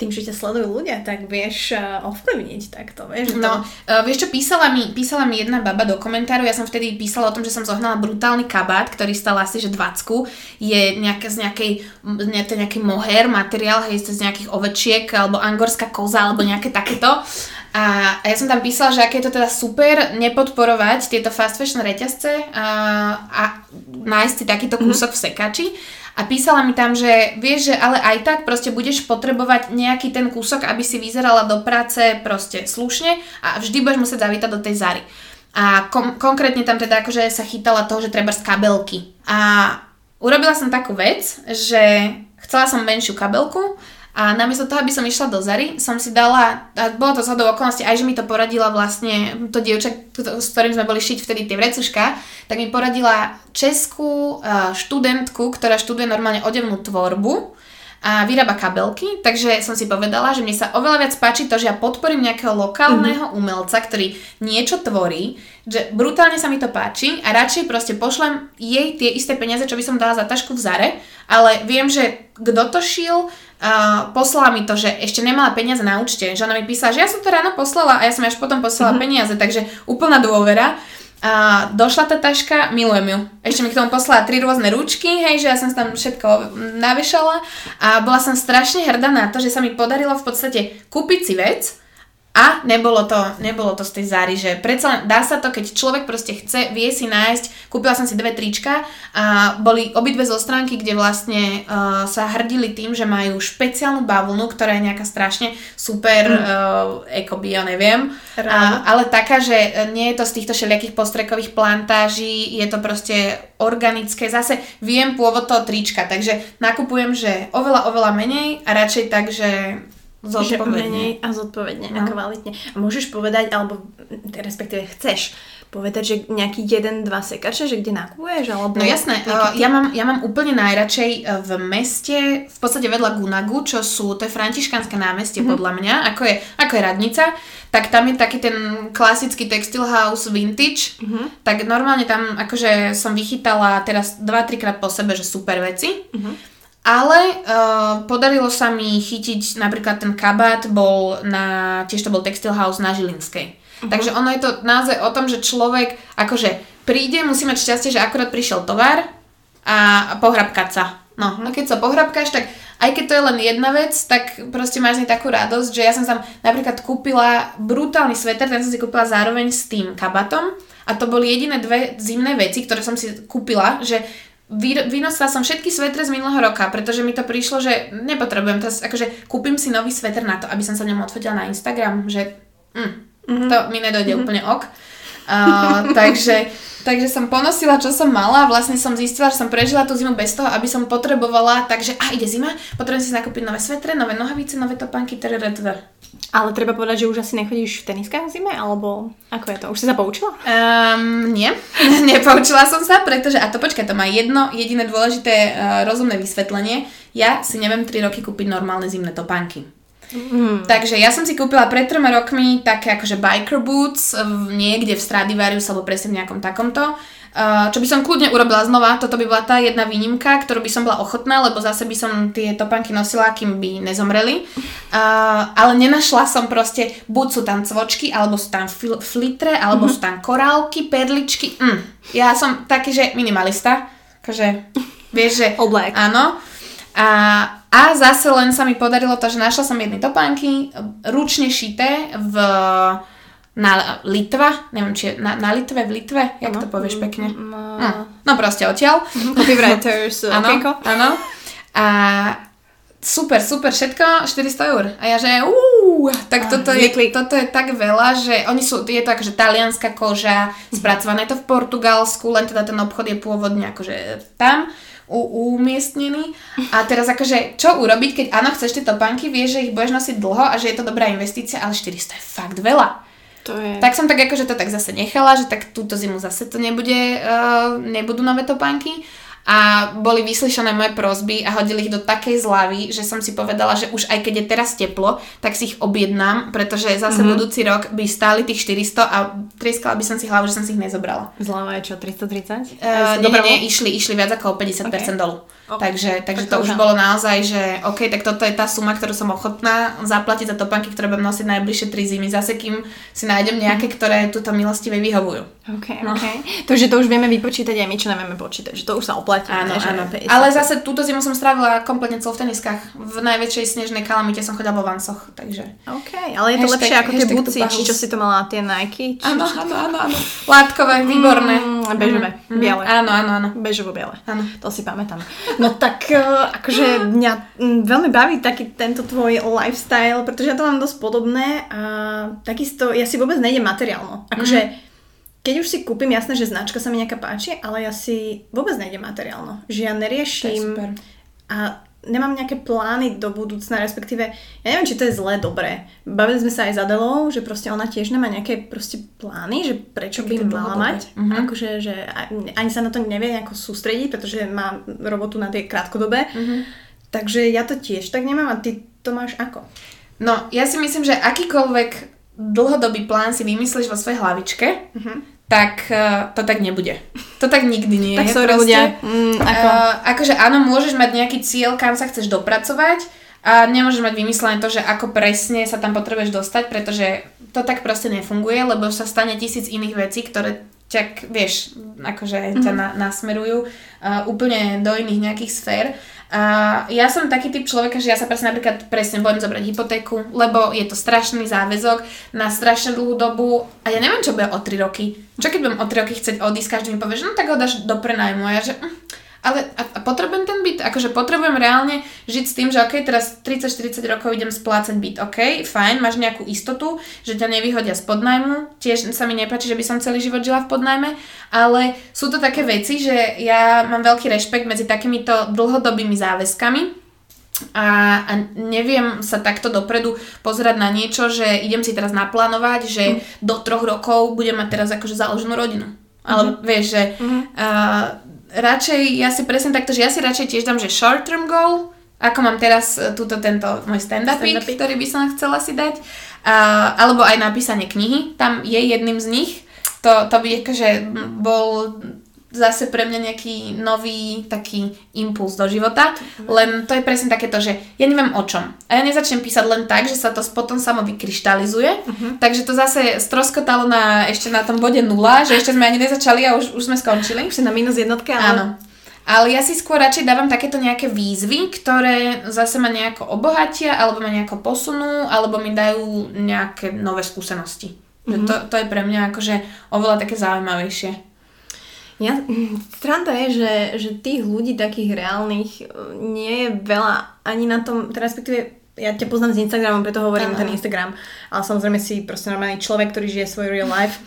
tým, že ťa sledujú ľudia, tak vieš uh, ovplyvniť takto, vieš. No, uh, vieš čo, písala mi, písala mi jedna baba do komentáru, ja som vtedy písala o tom, že som zohnala brutálny kabát, ktorý stal asi, že 20 je nejaké, z nejakej, ne, to nejaký moher materiál, hej, z nejakých ovečiek, alebo angorská koza, alebo nejaké takéto. A, a ja som tam písala, že aké je to teda super nepodporovať tieto fast fashion reťazce a, a nájsť si takýto kúsok mm-hmm. v sekači a písala mi tam, že vieš, že ale aj tak proste budeš potrebovať nejaký ten kúsok, aby si vyzerala do práce proste slušne a vždy budeš musieť zavítať do tej Zary. A kom- konkrétne tam teda akože sa chytala toho, že treba z kabelky. A urobila som takú vec, že chcela som menšiu kabelku a namiesto toho, aby som išla do Zary, som si dala, a bolo to zhodou okolností, aj že mi to poradila vlastne to dievča, s ktorým sme boli šiť vtedy tie vrecuška, tak mi poradila českú eh, študentku, ktorá študuje normálne odevnú tvorbu a vyrába kabelky, takže som si povedala, že mne sa oveľa viac páči to, že ja podporím nejakého lokálneho mm-hmm. umelca, ktorý niečo tvorí, že brutálne sa mi to páči a radšej proste pošlem jej tie isté peniaze, čo by som dala za tašku v Zare, ale viem, že kto to šil, uh, poslala mi to, že ešte nemala peniaze na účte, že ona mi písala, že ja som to ráno poslala a ja som až potom poslala mm-hmm. peniaze, takže úplná dôvera. A došla tá taška, milujem ju. Ešte mi k tomu poslala tri rôzne ručky, hej, že ja som tam všetko navešala a bola som strašne hrdá na to, že sa mi podarilo v podstate kúpiť si vec, a nebolo to, nebolo to z tej záry, že predsa len dá sa to, keď človek proste chce, vie si nájsť, kúpila som si dve trička a boli obidve zo stránky, kde vlastne uh, sa hrdili tým, že majú špeciálnu bavlnu, ktorá je nejaká strašne super, mm. uh, ekoby, ja neviem, a, ale taká, že nie je to z týchto všelijakých postrekových plantáží, je to proste organické, zase viem pôvod toho trička, takže nakupujem, že oveľa, oveľa menej a radšej tak, že Zodpovedne. a zodpovedne no. a kvalitne. A môžeš povedať, alebo respektíve chceš povedať, že nejaký jeden, dva sekače, že kde nakuješ? Alebo no jasné, uh, ja, mám, ja mám úplne najradšej e, v meste, v podstate vedľa Gunagu, čo sú, to je františkanské námestie mm-hmm. podľa mňa, ako je, ako je radnica, tak tam je taký ten klasický textile house vintage, mm-hmm. tak normálne tam akože som vychytala teraz 2-3 krát po sebe, že super veci. Mm-hmm. Ale uh, podarilo sa mi chytiť napríklad ten kabát, bol na, tiež to bol Textile House na Žilinskej. Uh-huh. Takže ono je to naozaj o tom, že človek akože príde, musí mať šťastie, že akorát prišiel tovar a pohrabkať sa. No, no keď sa pohrabkáš, tak aj keď to je len jedna vec, tak proste máš takú radosť, že ja som tam napríklad kúpila brutálny sveter, ten som si kúpila zároveň s tým kabatom a to boli jediné dve zimné veci, ktoré som si kúpila, že vynosila som všetky svetre z minulého roka, pretože mi to prišlo, že nepotrebujem to, akože kúpim si nový sveter na to, aby som sa ňom odfotila na Instagram, že mm, mm-hmm. to mi nedojde mm-hmm. úplne ok. Uh, takže, takže som ponosila, čo som mala vlastne som zistila, že som prežila tú zimu bez toho, aby som potrebovala, takže a ide zima, potrebujem si nakúpiť nové svetre, nové nohavice, nové topánky, teda. Ale treba povedať, že už asi nechodíš v teniskách v zime, alebo ako je to? Už si sa poučila? Um, nie, nepoučila som sa, pretože, a to počkaj, to má jedno jediné dôležité uh, rozumné vysvetlenie. Ja si neviem 3 roky kúpiť normálne zimné topánky. Mm. Takže ja som si kúpila pred troma rokmi také akože biker boots niekde v Stradivarius alebo presne v nejakom takomto čo by som kľudne urobila znova, toto by bola tá jedna výnimka, ktorú by som bola ochotná, lebo zase by som tie topánky nosila, kým by nezomreli. Uh, ale nenašla som proste, buď sú tam cvočky, alebo sú tam fl- flitre, alebo mm-hmm. sú tam korálky, perličky. Mm. Ja som taký, že minimalista. Akože, vieš, že... Oblek. Áno. A, a zase len sa mi podarilo to, že našla som jedny topánky, ručne šité v na Litva, neviem, či je na, na Litve, v Litve, jak ano. to povieš pekne? No, no proste odtiaľ. Copywriters, áno, áno. A super, super, všetko 400 eur. A ja že uú, tak toto je, toto je tak veľa, že oni sú, je to akože talianská koža, spracované to v Portugalsku, len teda ten obchod je pôvodne akože tam u, umiestnený. A teraz akože, čo urobiť, keď áno, chceš tie topánky, vieš, že ich budeš nosiť dlho a že je to dobrá investícia, ale 400 je fakt veľa. To je... Tak som tak akože to tak zase nechala, že tak túto zimu zase to nebude, uh, nebudú nové topánky a boli vyslyšané moje prosby a hodili ich do takej zlavy, že som si povedala, že už aj keď je teraz teplo, tak si ich objednám, pretože zase mm-hmm. budúci rok by stáli tých 400 a trieskala by som si hlavu, že som si ich nezobrala. Zlava je čo, 330? Uh, nie, nie, nie, išli, išli viac ako o 50% okay. dolu. Okay. Takže, takže tak to, to už bolo naozaj, že OK, tak toto je tá suma, ktorú som ochotná zaplatiť za topánky, ktoré budem nosiť najbližšie 3 zimy, zase kým si nájdem nejaké, ktoré túto milostivé vyhovujú. OK, no. OK. To, že to už vieme vypočítať aj my, čo nevieme počítať, že to už sa oplatí. Áno, ne, áno. Ale zase túto zimu som strávila kompletne celú v teniskách. V najväčšej snežnej kalamite som chodila vo vansoch, takže... OK, ale je to hashtag, lepšie ako tie buci, či čo si to mala, tie Nike? Áno, áno, áno, áno. Látkové, výborné. Mm, bežové, mm, biele. Áno, áno, áno. Bežovo-biele. Áno. To si pamätám. No tak, e, akože mňa veľmi baví taký tento tvoj lifestyle, pretože ja to mám dosť podobné a takisto, ja si vôbec nejdem materiálno. Akože mm keď už si kúpim, jasné, že značka sa mi nejaká páči, ale ja si vôbec nejdem materiálno. Že ja To je neriešim super. a nemám nejaké plány do budúcna, respektíve, ja neviem, či to je zlé, dobré. Bavili sme sa aj s Adelou, že proste ona tiež nemá nejaké proste plány, že prečo by mala mať. Mhm. Akože, že ani sa na to nevie nejako sústrediť, pretože má robotu na tie krátkodobé. Mhm. Takže ja to tiež tak nemám a ty to máš ako? No, ja si myslím, že akýkoľvek dlhodobý plán si vymyslíš vo svojej hlavičke, tak uh, to tak nebude. To tak nikdy nie Tak je. proste. ľudia. Mm, ako? Uh, akože áno, môžeš mať nejaký cieľ, kam sa chceš dopracovať a nemôžeš mať vymyslené to, že ako presne sa tam potrebuješ dostať, pretože to tak proste nefunguje, lebo sa stane tisíc iných vecí, ktoré ťa, vieš, akože ťa na, nasmerujú uh, úplne do iných nejakých sfér. A ja som taký typ človeka, že ja sa presne napríklad presne bojím zobrať hypotéku, lebo je to strašný záväzok na strašne dlhú dobu a ja neviem, čo bude o 3 roky. Čo keď budem o 3 roky chcieť odísť, každý mi povie, že no tak ho dáš do prenajmu a ja že... hm, ale a, a potrebujem ten byt, akože potrebujem reálne žiť s tým, že ok, teraz 30-40 rokov idem splácať byt, ok, fajn, máš nejakú istotu, že ťa nevyhodia z podnajmu, tiež sa mi nepáči, že by som celý život žila v podnajme, ale sú to také veci, že ja mám veľký rešpekt medzi takýmito dlhodobými záväzkami, a, a neviem sa takto dopredu pozerať na niečo, že idem si teraz naplánovať, že do troch rokov budem mať teraz akože založenú rodinu. Ale vieš, že uh, radšej, ja si presne takto, že ja si radšej tiež dám, že short term goal, ako mám teraz uh, túto tento môj stand-up, Stand-upík. ktorý by som chcela si dať, uh, alebo aj napísanie knihy, tam je jedným z nich. To, to by akože bol zase pre mňa nejaký nový taký impuls do života, len to je presne takéto, že ja neviem o čom. A ja nezačnem písať len tak, že sa to potom samo vykryštalizuje, takže to zase stroskotalo na, ešte na tom bode nula, že ešte sme ani nezačali a už, už sme skončili. Už na minus jednotke, ale... Áno. Ale ja si skôr radšej dávam takéto nejaké výzvy, ktoré zase ma nejako obohatia, alebo ma nejako posunú, alebo mi dajú nejaké nové skúsenosti. Mm-hmm. To, to je pre mňa akože oveľa také zaujímavejšie. Ja, stranda je, že, že tých ľudí takých reálnych e, nie je veľa ani na tom, respektíve ja ťa poznám z Instagramu, preto hovorím Áno. ten Instagram, ale samozrejme si proste normálny človek, ktorý žije svoj real life.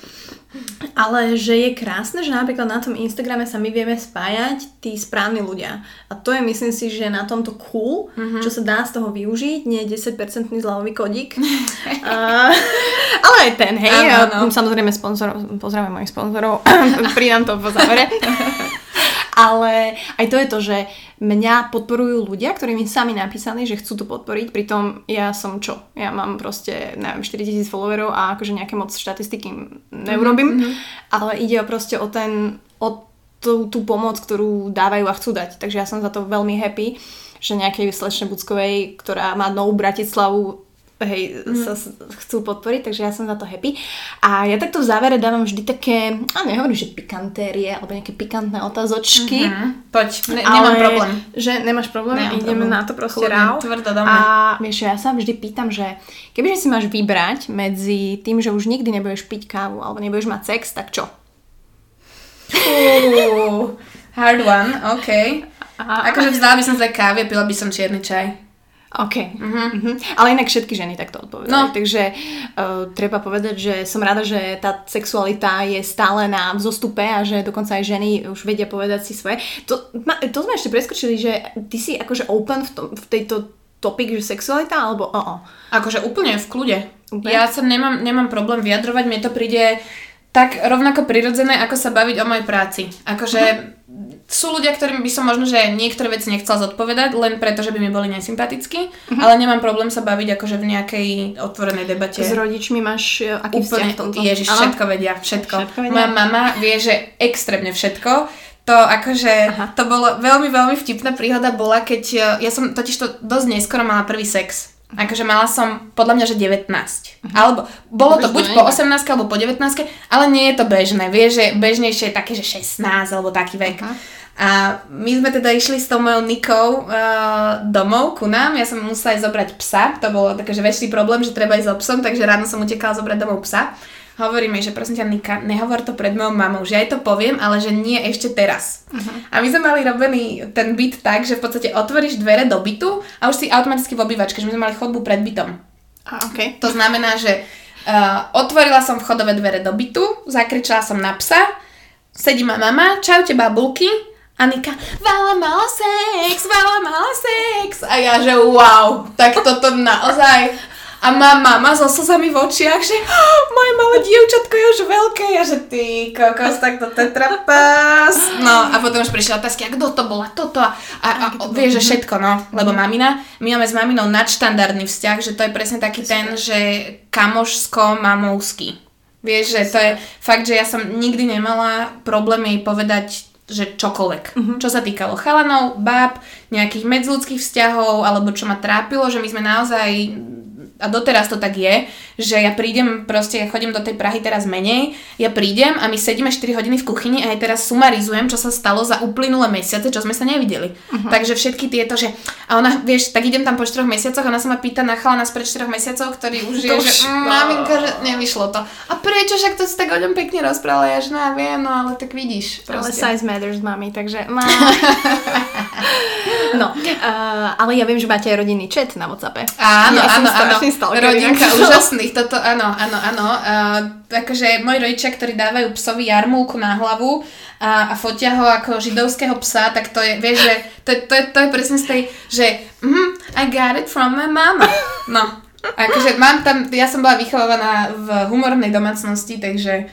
Ale že je krásne, že napríklad na tom Instagrame sa my vieme spájať tí správni ľudia. A to je myslím si, že na tomto cool, mm-hmm. čo sa dá z toho využiť, nie 10% zľavový kodík. a, ale aj ten, hej. Áno, a áno. Samozrejme sponzorov, pozdravím mojich sponzorov, pridám to po závere. Ale aj to je to, že mňa podporujú ľudia, ktorí mi sami napísali, že chcú to podporiť, pritom ja som čo? Ja mám proste, neviem, 4000 followerov a akože nejaké moc štatistiky neurobím, mm-hmm. ale ide proste o ten, o tú, tú pomoc, ktorú dávajú a chcú dať. Takže ja som za to veľmi happy, že nejakej slečne Buckovej, ktorá má novú Bratislavu, hej, mm. sa chcú podporiť, takže ja som za to happy. A ja takto v závere dávam vždy také, a nehovorím, že pikantérie, alebo nejaké pikantné otázočky. Hm, poď, ne, nemám problém. Že nemáš problém, Nemám ideme problém. na to proste rau. tvrdo do mňa. A vieš, ja sa vždy pýtam, že kebyže si máš vybrať medzi tým, že už nikdy nebudeš piť kávu alebo nebudeš mať sex, tak čo? Fú, hard one, OK. A- Akože vzdala by som sa kávy pila by som čierny čaj. OK. Mm-hmm. Ale inak všetky ženy takto odpovedajú. No. Takže uh, treba povedať, že som rada, že tá sexualita je stále na vzostupe a že dokonca aj ženy už vedia povedať si svoje. To, ma, to sme ešte preskočili, že ty si akože open v, tom, v tejto topik, že sexualita, alebo o, o. Akože úplne v kľude. Úplne? Ja sa nemám, nemám problém vyjadrovať, mne to príde tak rovnako prirodzené, ako sa baviť o mojej práci. Akože sú ľudia, ktorým by som možno, že niektoré veci nechcela zodpovedať, len preto, že by mi boli nesympatickí, ale nemám problém sa baviť akože v nejakej otvorenej debate. S rodičmi máš e, aký vzťah Úplne, v tomto? ježiš, Áno? všetko vedia, všetko. Všetko vedia? Moja mama vie, že extrémne všetko. To akože, Aha. to bolo veľmi, veľmi vtipná príhoda bola, keď eh, ja som totiž to dosť neskoro mala prvý sex. Akože mala som podľa mňa, že 19. Alebo bolo to buď po nie je 18 alebo po 19, ale nie je to bežné. Vieš, že bežnejšie je také, že 16 alebo taký vek. Aha. A my sme teda išli s tou mojou Nikou uh, domov ku nám. Ja som musela ísť zobrať psa. To bolo také, že väčší problém, že treba ísť so psom, takže ráno som utekala zobrať domov psa. Hovoríme, že prosím ťa Nika, nehovor to pred mojou mamou, že aj to poviem, ale že nie ešte teraz. A my sme mali robený ten byt tak, že v podstate otvoríš dvere do bytu a už si automaticky v obývačke, že my sme mali chodbu pred bytom. A, okay. To znamená, že Uh, otvorila som vchodové dvere do bytu, zakričala som na psa, sedí ma mama, čaute babulky, Anika, Vala mala sex, Vala mala sex. A ja, že wow, tak toto naozaj. A má mama so slzami v očiach, že oh, moje malé dievčatko je už veľké. Ja, že ty kokos, tak to tetrapas. No a potom už prišla otázky, a kto to bola, toto. A, a, a vieš, že všetko, no. Lebo mamina, my máme s maminou nadštandardný vzťah, že to je presne taký ten, že kamošsko-mamovský. Vieš, že to je fakt, že ja som nikdy nemala problém jej povedať že čokoľvek. Uh-huh. Čo sa týkalo chalanov, báb, nejakých medzľudských vzťahov, alebo čo ma trápilo, že my sme naozaj a doteraz to tak je, že ja prídem, proste ja chodím do tej Prahy teraz menej, ja prídem a my sedíme 4 hodiny v kuchyni a ja teraz sumarizujem, čo sa stalo za uplynulé mesiace, čo sme sa nevideli. Uh-huh. Takže všetky tieto, že a ona, vieš, tak idem tam po 4 mesiacoch a ona sa ma pýta na chalana spred 4 mesiacov, ktorý už je, že mm, maminka, že nevyšlo to. A prečo, však to si tak o ňom pekne rozprávala, ja že no, viem, no ale tak vidíš. Proste. Ale size matters, mami, takže má... no, uh, ale ja viem, že máte aj rodinný chat na WhatsAppe. Áno, ja áno, áno. Rodinka úžasných, toto áno, áno, áno. Uh, akože moji rodičia, ktorí dávajú psovi jarmulku na hlavu a, a fotia ho ako židovského psa, tak to je, vieš, že to, je, to, je, to je presne z tej, že mm, I got it from my mama. No, akože mám tam, ja som bola vychovávaná v humornej domácnosti, takže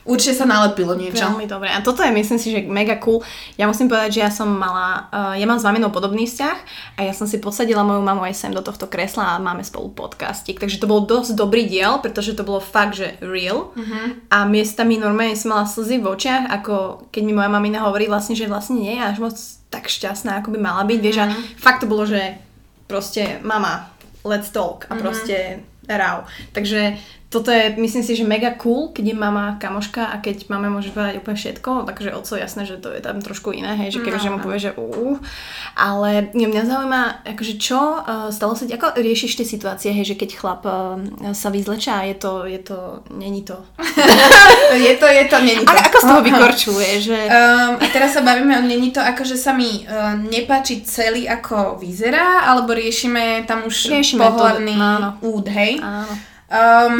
Určite sa nalepilo niečo. Veľmi dobre. A toto je, myslím si, že mega cool. Ja musím povedať, že ja som mala, uh, ja mám s maminou podobný vzťah a ja som si posadila moju mamu aj sem do tohto kresla a máme spolu podcastik. Takže to bol dosť dobrý diel, pretože to bolo fakt, že real. Uh-huh. A miestami normálne som mala slzy v očiach, ako keď mi moja mamina hovorí vlastne, že vlastne nie je až moc tak šťastná, ako by mala byť. Uh-huh. Vieš, a mhm. fakt to bolo, že proste mama, let's talk a uh-huh. proste rau. Takže toto je, myslím si, že mega cool, keď je mama kamoška a keď mama môže povedať úplne všetko, takže oco jasné, že to je tam trošku iné, hej, že kebyže no, mu povie, že uh, ale mňa zaujíma, akože čo uh, stalo sa, ako riešiš tie situácie, hej, že keď chlap uh, sa vyzlečá, je to, je to, není to. je to, je to, není to. A, ako z toho vykorčuje, že... Um, a teraz sa bavíme o není to, akože sa mi uh, nepáči celý, ako vyzerá, alebo riešime tam už riešime pohľadný to, úd, hej? Áno. Um,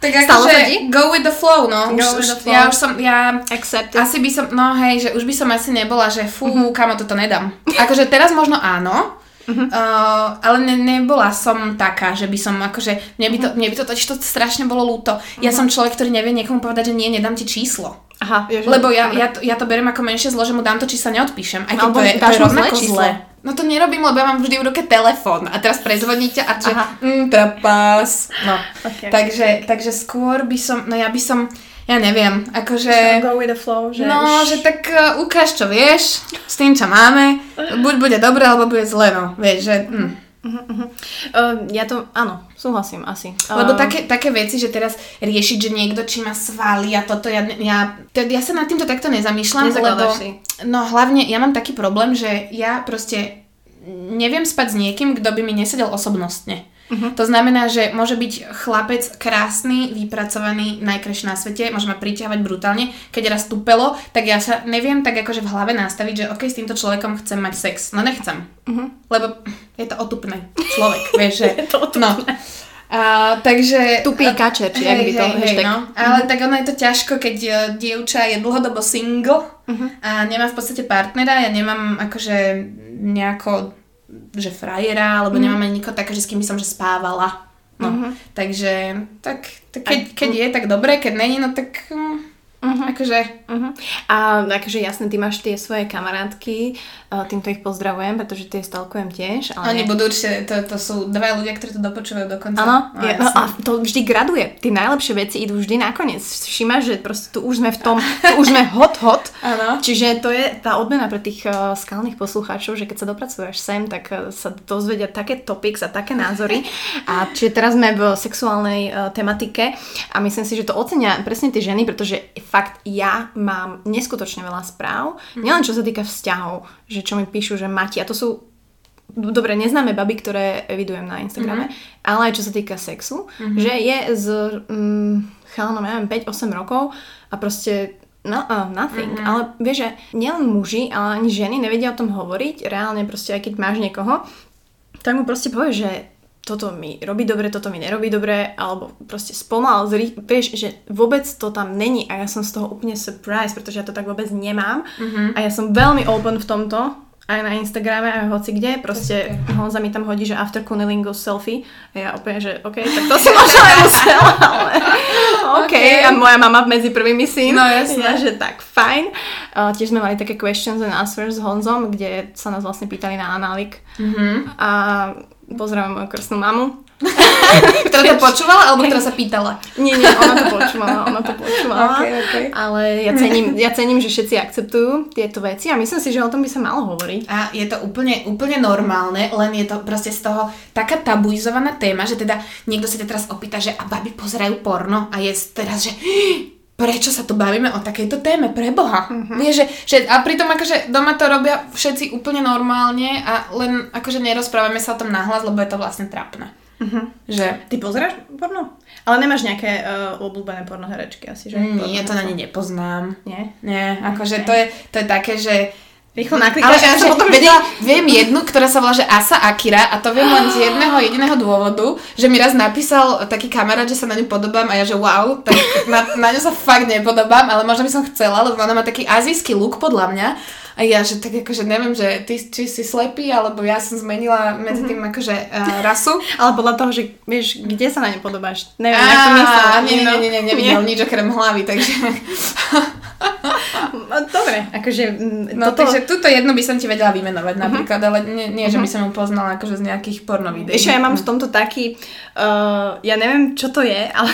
tak akože go with the flow, no. Go už, with the flow. Ja už som, ja... Accept Asi by som, no hej, že už by som asi nebola, že fú, uh-huh. kamo, toto nedám. Akože teraz možno áno, Uh-huh. Uh, ale ne, nebola som taká, že by som akože, mne by to, mne by to totiž to strašne bolo ľúto. Uh-huh. Ja som človek, ktorý nevie niekomu povedať, že nie, nedám ti číslo. Aha, ježiš, Lebo ja, ja, to, ja to beriem ako menšie zlo, že mu dám to číslo, neodpíšem. Aj keď no, to je, to je rovnako zle. No to nerobím, lebo ja mám vždy v ruke telefón a teraz prezvoníte a že mm, trapas. No. Okay, takže, okay. takže skôr by som, no ja by som, ja neviem, akože... Go with the flow, že... No, že tak uh, ukáž, čo vieš, s tým, čo máme, buď bude dobre, alebo bude zle, no, vieš, že... Mm. Uh-huh, uh-huh. Uh, ja to, áno, súhlasím asi. Lebo uh, také, také veci, že teraz riešiť, že niekto či má svaly a toto, ja, ja, to, ja sa nad týmto takto nezamýšľam, lebo si. no hlavne ja mám taký problém, že ja proste neviem spať s niekým, kto by mi nesedel osobnostne. Uh-huh. To znamená, že môže byť chlapec krásny, vypracovaný, najkrajší na svete, môže ma priťahovať brutálne. Keď raz tupelo, tak ja sa neviem tak akože v hlave nastaviť, že ok, s týmto človekom chcem mať sex. No nechcem. Uh-huh. Lebo je to otupný človek, vieš, že... je to otupné. No. A, takže... Tupý kačer, či hej, by to hej, hej, no. Ale uh-huh. tak ono je to ťažko, keď uh, dievča je dlhodobo single uh-huh. a nemá v podstate partnera. Ja nemám akože nejako že frajera, alebo mm. nemáme nikoho také, že s kým by som že spávala. No, mm-hmm. takže tak, tak keď, keď je, tak dobre, keď není, no tak Uh-huh. Akože. Uh-huh. A akože jasne, ty máš tie svoje kamarátky, týmto ich pozdravujem, pretože tie stalkujem tiež. Ale Oni budú určite, to, to sú dva ľudia, ktorí to dopočúvajú dokonca. Áno, no, no, a to vždy graduje. Tie najlepšie veci idú vždy nakoniec. Všimáš, že proste tu už sme v tom, tu už sme hot hot. Áno. Čiže to je tá odmena pre tých uh, skalných poslucháčov, že keď sa dopracuješ sem, tak uh, sa dozvedia také topics a také názory. A čiže teraz sme v sexuálnej uh, tematike a myslím si, že to ocenia presne tie ženy, pretože fakt ja mám neskutočne veľa správ, mm. nielen čo sa týka vzťahov, že čo mi píšu, že Mati, a to sú dobre, neznáme baby, ktoré evidujem na Instagrame, mm-hmm. ale aj čo sa týka sexu, mm-hmm. že je z mm, chalanom, ja neviem, 5-8 rokov a proste no, uh, nothing. Mm-hmm. Ale vieš, že nielen muži, ale ani ženy nevedia o tom hovoriť. Reálne proste, aj keď máš niekoho, tak mu proste povie, že toto mi robí dobre, toto mi nerobí dobre, alebo proste spomal, zrý, vieš, že vôbec to tam není a ja som z toho úplne surprised, pretože ja to tak vôbec nemám Mhm. a ja som veľmi open v tomto, aj na Instagrame, aj hoci kde, proste Honza mi tam hodí, že after cunnilingus selfie a ja úplne, že OK, tak to si možno nemusela, ale OK, a moja mama medzi prvými syn, No, jasné. ja, že tak fajn. Uh, tiež sme mali také questions and answers s Honzom, kde sa nás vlastne pýtali na analik Mhm. a pozdravujem moju krstnú mamu. Ktorá to počúvala, alebo ktorá sa pýtala? Nie, nie, ona to počúvala, ona to počúvala. Ok, ok. Ale ja cením, ja cením, že všetci akceptujú tieto veci a myslím si, že o tom by sa malo hovoriť. A je to úplne, úplne normálne, len je to proste z toho taká tabuizovaná téma, že teda niekto sa ťa teraz opýta, že a baby pozerajú porno a je teraz, že prečo sa tu bavíme o takejto téme, pre Boha. Mm-hmm. Vieš, že, že, a pritom akože doma to robia všetci úplne normálne a len akože nerozprávame sa o tom nahlas, lebo je to vlastne trapné. Mm-hmm. Že Ty pozeráš porno? Ale nemáš nejaké uh, obľúbené pornoherečky asi, že? nie, to na ne nepoznám. Nie? Nie, akože to je, to je také, že Rýchlo Ale naklikáš ja som potom vedela, viem jednu, ktorá sa volá, že Asa Akira a to viem len z jedného jediného dôvodu, že mi raz napísal taký kamarát, že sa na ňu podobám a ja, že wow, tak na, na ňu sa fakt nepodobám, ale možno by som chcela, lebo ona má taký azijský look podľa mňa a ja, že tak akože neviem, že ty či si slepý, alebo ja som zmenila medzi tým akože uh, rasu. Ale podľa toho, že vieš, kde sa na ne podobáš. Neviem, jak to nie, nie, nie, nie, nevidel nič okrem hlavy, takže... Dobre, akože mm, No, toto... takže túto jednu by som ti vedela vymenovať napríklad, ale nie, nie že by som ju poznala akože z nejakých porno videí. Čo, ja mám v tomto taký, uh, ja neviem, čo to je, ale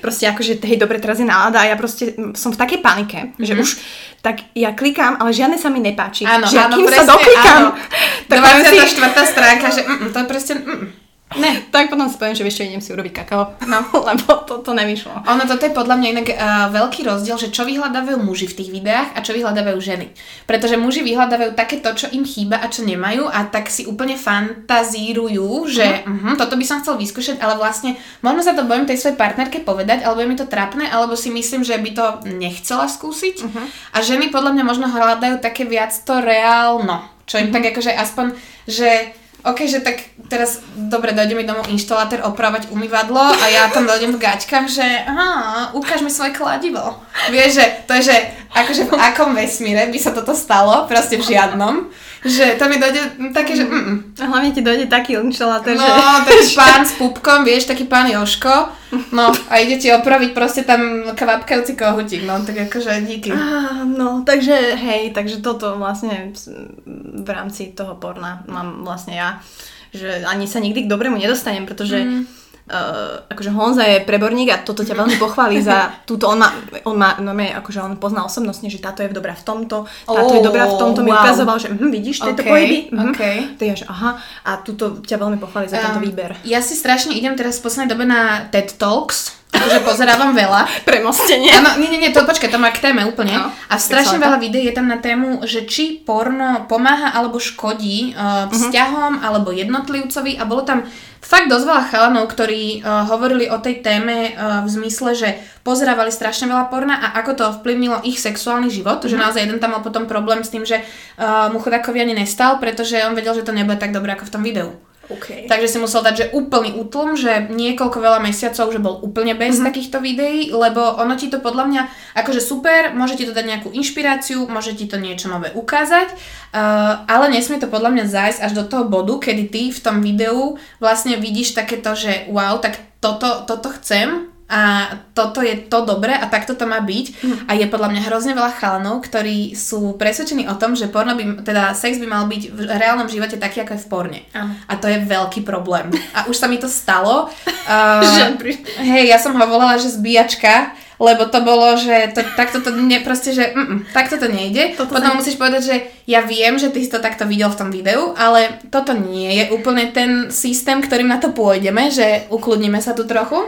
proste akože, hej, dobre, teraz je nálada a ja proste mm, som v takej panike, mm-hmm. že už tak ja klikám, ale žiadne sa mi nepáči. Áno, že ja áno, kým presne, sa doklikám, áno. tak poviem si, 24. stránka, že mm, mm, to je proste... Mm. Ne, tak potom si poviem, že čo, idem si urobiť kakao, no, lebo to, to nevyšlo. Ono toto je podľa mňa inak uh, veľký rozdiel, že čo vyhľadávajú muži v tých videách a čo vyhľadávajú ženy. Pretože muži vyhľadávajú také to, čo im chýba a čo nemajú a tak si úplne fantazírujú, že uh-huh, toto by som chcel vyskúšať, ale vlastne možno sa to bojím tej svojej partnerke povedať, alebo je mi to trapné, alebo si myslím, že by to nechcela skúsiť. Uh-huh. A ženy podľa mňa možno hľadajú také viac to reálno, čo im uh-huh. tak akože aspoň, že OK, že tak teraz, dobre, dojde mi domov inštalátor opravať umývadlo a ja tam dojdem v gačkách, že aha, ukáž mi svoje kladivo. Vieš, že to je, že akože v akom vesmíre by sa toto stalo, proste v žiadnom, že to mi dojde také, že mm. A hlavne ti dojde taký inštalátor, No, že... taký pán s pupkom, vieš, taký pán Joško, no a ide ti opraviť proste tam kvapkajúci kohutík, no tak akože díky. Á, No, takže hej, takže toto vlastne v rámci toho porna mám vlastne ja, že ani sa nikdy k dobrému nedostanem, pretože mm. Uh, akože Honza je preborník a toto ťa veľmi pochváli za túto, on má, on má, no je, akože on pozná osobnostne, že táto je dobrá v tomto, táto Oh, je dobrá v tomto, mi wow. ukazoval, že hm, vidíš tieto Ok, pohyby, mhm. ok. To je, že aha, a túto ťa veľmi pochváli za tento Um, výber. Ja si strašne idem teraz v poslednej dobe na TED Talks, akože pozerávam veľa. Premostenie. Áno, nie, nie, nie, to počkaj, to má k téme úplne. No, a strašne veľa videí je tam na tému, že či porno pomáha alebo škodí uh, vzťahom alebo jednotlivcovi a bolo tam fakt dosť veľa chalanov, ktorí uh, hovorili o tej téme uh, v zmysle, že pozerávali strašne veľa porna a ako to ovplyvnilo ich sexuálny život, že naozaj jeden tam mal potom problém s tým, že uh, mu chodákovi ani nestal, pretože on vedel, že to nebude tak dobré ako v tom videu. Okay. Takže si musel dať, že úplný útlm, že niekoľko veľa mesiacov, že bol úplne bez mm-hmm. takýchto videí, lebo ono ti to podľa mňa, akože super, môže ti to dať nejakú inšpiráciu, môže ti to niečo nové ukázať, uh, ale nesmie to podľa mňa zájsť až do toho bodu, kedy ty v tom videu vlastne vidíš takéto, že wow, tak toto, toto chcem, a toto je to dobré a takto to má byť. Mm. A je podľa mňa hrozne veľa chalanov, ktorí sú presvedčení o tom, že porno by, teda sex by mal byť v reálnom živote taký, ako je v porne. Áno. A to je veľký problém. A už sa mi to stalo. Uh, hej, ja som ho volala, že zbíjačka, lebo to bolo, že to, takto to ne, proste, že mm, takto to nejde. Toto Potom sa- musíš povedať, že ja viem, že ty si to takto videl v tom videu, ale toto nie je úplne ten systém, ktorým na to pôjdeme, že ukludníme sa tu trochu.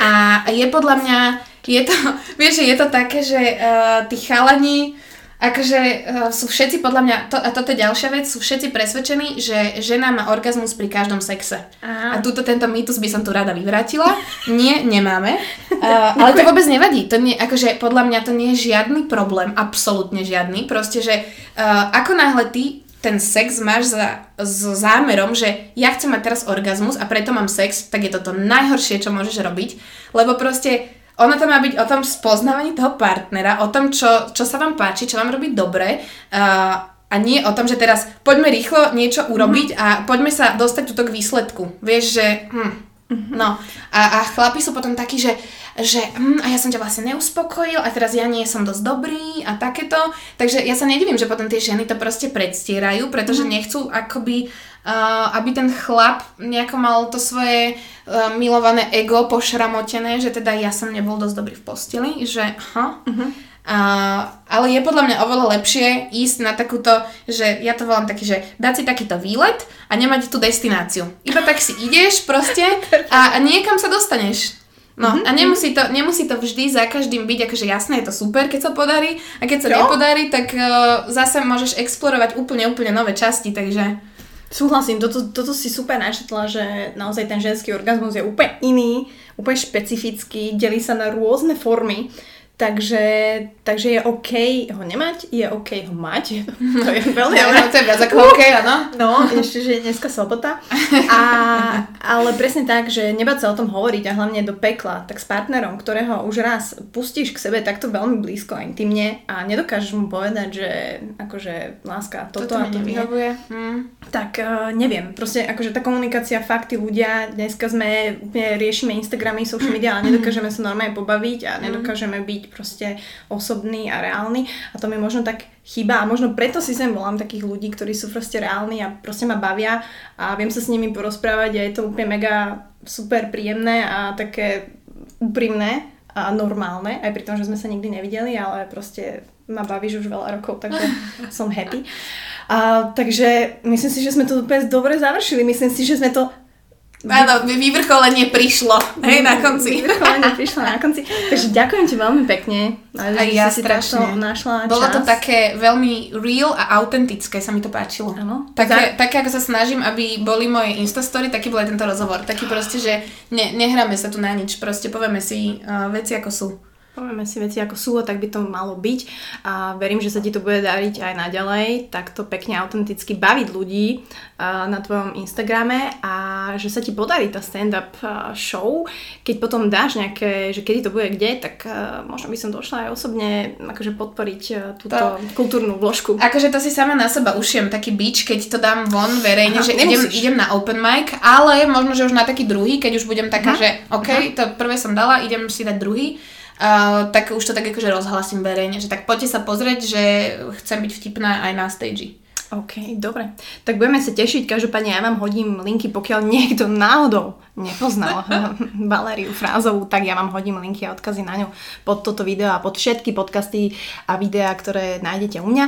A je podľa mňa, je to, vieš, je to také, že uh, tí chalani, akože uh, sú všetci podľa mňa, to, a toto je ďalšia vec, sú všetci presvedčení, že žena má orgazmus pri každom sexe. Á. A túto tento mýtus by som tu rada vyvrátila. Nie, nemáme. Uh, ale to vôbec nevadí. To nie, akože podľa mňa to nie je žiadny problém, absolútne žiadny. Proste, že uh, ako náhle ty ten sex máš za, s zámerom, že ja chcem mať teraz orgazmus a preto mám sex, tak je to to najhoršie, čo môžeš robiť, lebo proste ono to má byť o tom spoznávaní toho partnera, o tom, čo, čo sa vám páči, čo vám robí dobre uh, a nie o tom, že teraz poďme rýchlo niečo urobiť mm-hmm. a poďme sa dostať tuto k výsledku. Vieš, že... Hm, mm-hmm. No a, a chlapi sú potom takí, že že hm, a ja som ťa vlastne neuspokojil a teraz ja nie som dosť dobrý a takéto. Takže ja sa nedivím, že potom tie ženy to proste predstierajú, pretože mm. nechcú akoby, uh, aby ten chlap nejako mal to svoje uh, milované ego pošramotené, že teda ja som nebol dosť dobrý v posteli, že ha. Mm-hmm. Uh, ale je podľa mňa oveľa lepšie ísť na takúto, že ja to volám taký, že dať si takýto výlet a nemať tú destináciu. Iba tak si ideš proste a, a niekam sa dostaneš. No mm-hmm. a nemusí to, nemusí to vždy za každým byť, akože jasné, je to super, keď sa podarí a keď sa jo. nepodarí, tak uh, zase môžeš explorovať úplne, úplne nové časti, takže... Súhlasím, toto, toto si super načetla, že naozaj ten ženský orgazmus je úplne iný, úplne špecifický, delí sa na rôzne formy. Takže, takže je OK ho nemať, je OK ho mať. To je veľmi no, to je viac ako OK, áno. No, ešte, že je dneska sobota. A, ale presne tak, že nebať sa o tom hovoriť a hlavne do pekla, tak s partnerom, ktorého už raz pustíš k sebe takto veľmi blízko a intimne a nedokážeš mu povedať, že akože láska, toto, toto a to nevyhovuje. Hmm. Tak uh, neviem, proste akože tá komunikácia, fakty ľudia, dneska sme, úplne riešime Instagramy, social media, ale nedokážeme sa normálne pobaviť a nedokážeme byť proste osobný a reálny a to mi možno tak chýba a možno preto si sem volám takých ľudí, ktorí sú proste reálni a proste ma bavia a viem sa s nimi porozprávať a je to úplne mega super príjemné a také úprimné a normálne, aj pri tom, že sme sa nikdy nevideli, ale proste ma bavíš už veľa rokov, takže som happy. A, takže myslím si, že sme to úplne dobre završili. Myslím si, že sme to Áno, vyvrcholenie prišlo, hej, na konci. Vyvrcholenie prišlo na konci. Takže ďakujem ti veľmi pekne. A ja si strašne. našla Bolo čas. to také veľmi real a autentické, sa mi to páčilo. Áno. Také, také, ako sa snažím, aby boli moje instastory, taký bol aj tento rozhovor. Taký proste, že ne, nehráme sa tu na nič, proste povieme si uh, veci ako sú. Povieme si veci ako sú, tak by to malo byť a verím, že sa ti to bude dariť aj naďalej, takto pekne autenticky baviť ľudí na tvojom Instagrame a že sa ti podarí tá stand-up show. Keď potom dáš nejaké, že kedy to bude kde, tak možno by som došla aj osobne akože podporiť túto to, kultúrnu vložku. Akože to si sama na seba ušiem, taký bič, keď to dám von verejne, Aha, že idem, idem na open mic, ale možno, že už na taký druhý, keď už budem taká, Aha. že OK, Aha. to prvé som dala, idem si dať druhý uh, tak už to tak akože rozhlasím verejne, že tak poďte sa pozrieť, že chcem byť vtipná aj na stage. OK, dobre. Tak budeme sa tešiť. Každopádne ja vám hodím linky, pokiaľ niekto náhodou nepoznal Valériu Frázovú, tak ja vám hodím linky a odkazy na ňu pod toto video a pod všetky podcasty a videá, ktoré nájdete u mňa.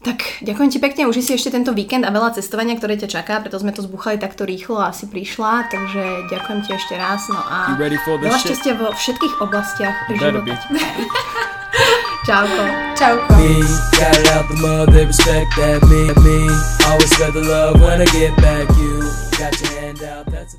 Tak ďakujem ti pekne, uži si ešte tento víkend a veľa cestovania, ktoré ťa čaká, preto sme to zbuchali takto rýchlo a asi prišla, takže ďakujem ti ešte raz, no a veľa šťastia vo všetkých oblastiach života. Čauko. Čauko. Me, got it out the mud, they respect that me, me. Always got the love when I get back you. Got your hand out, that's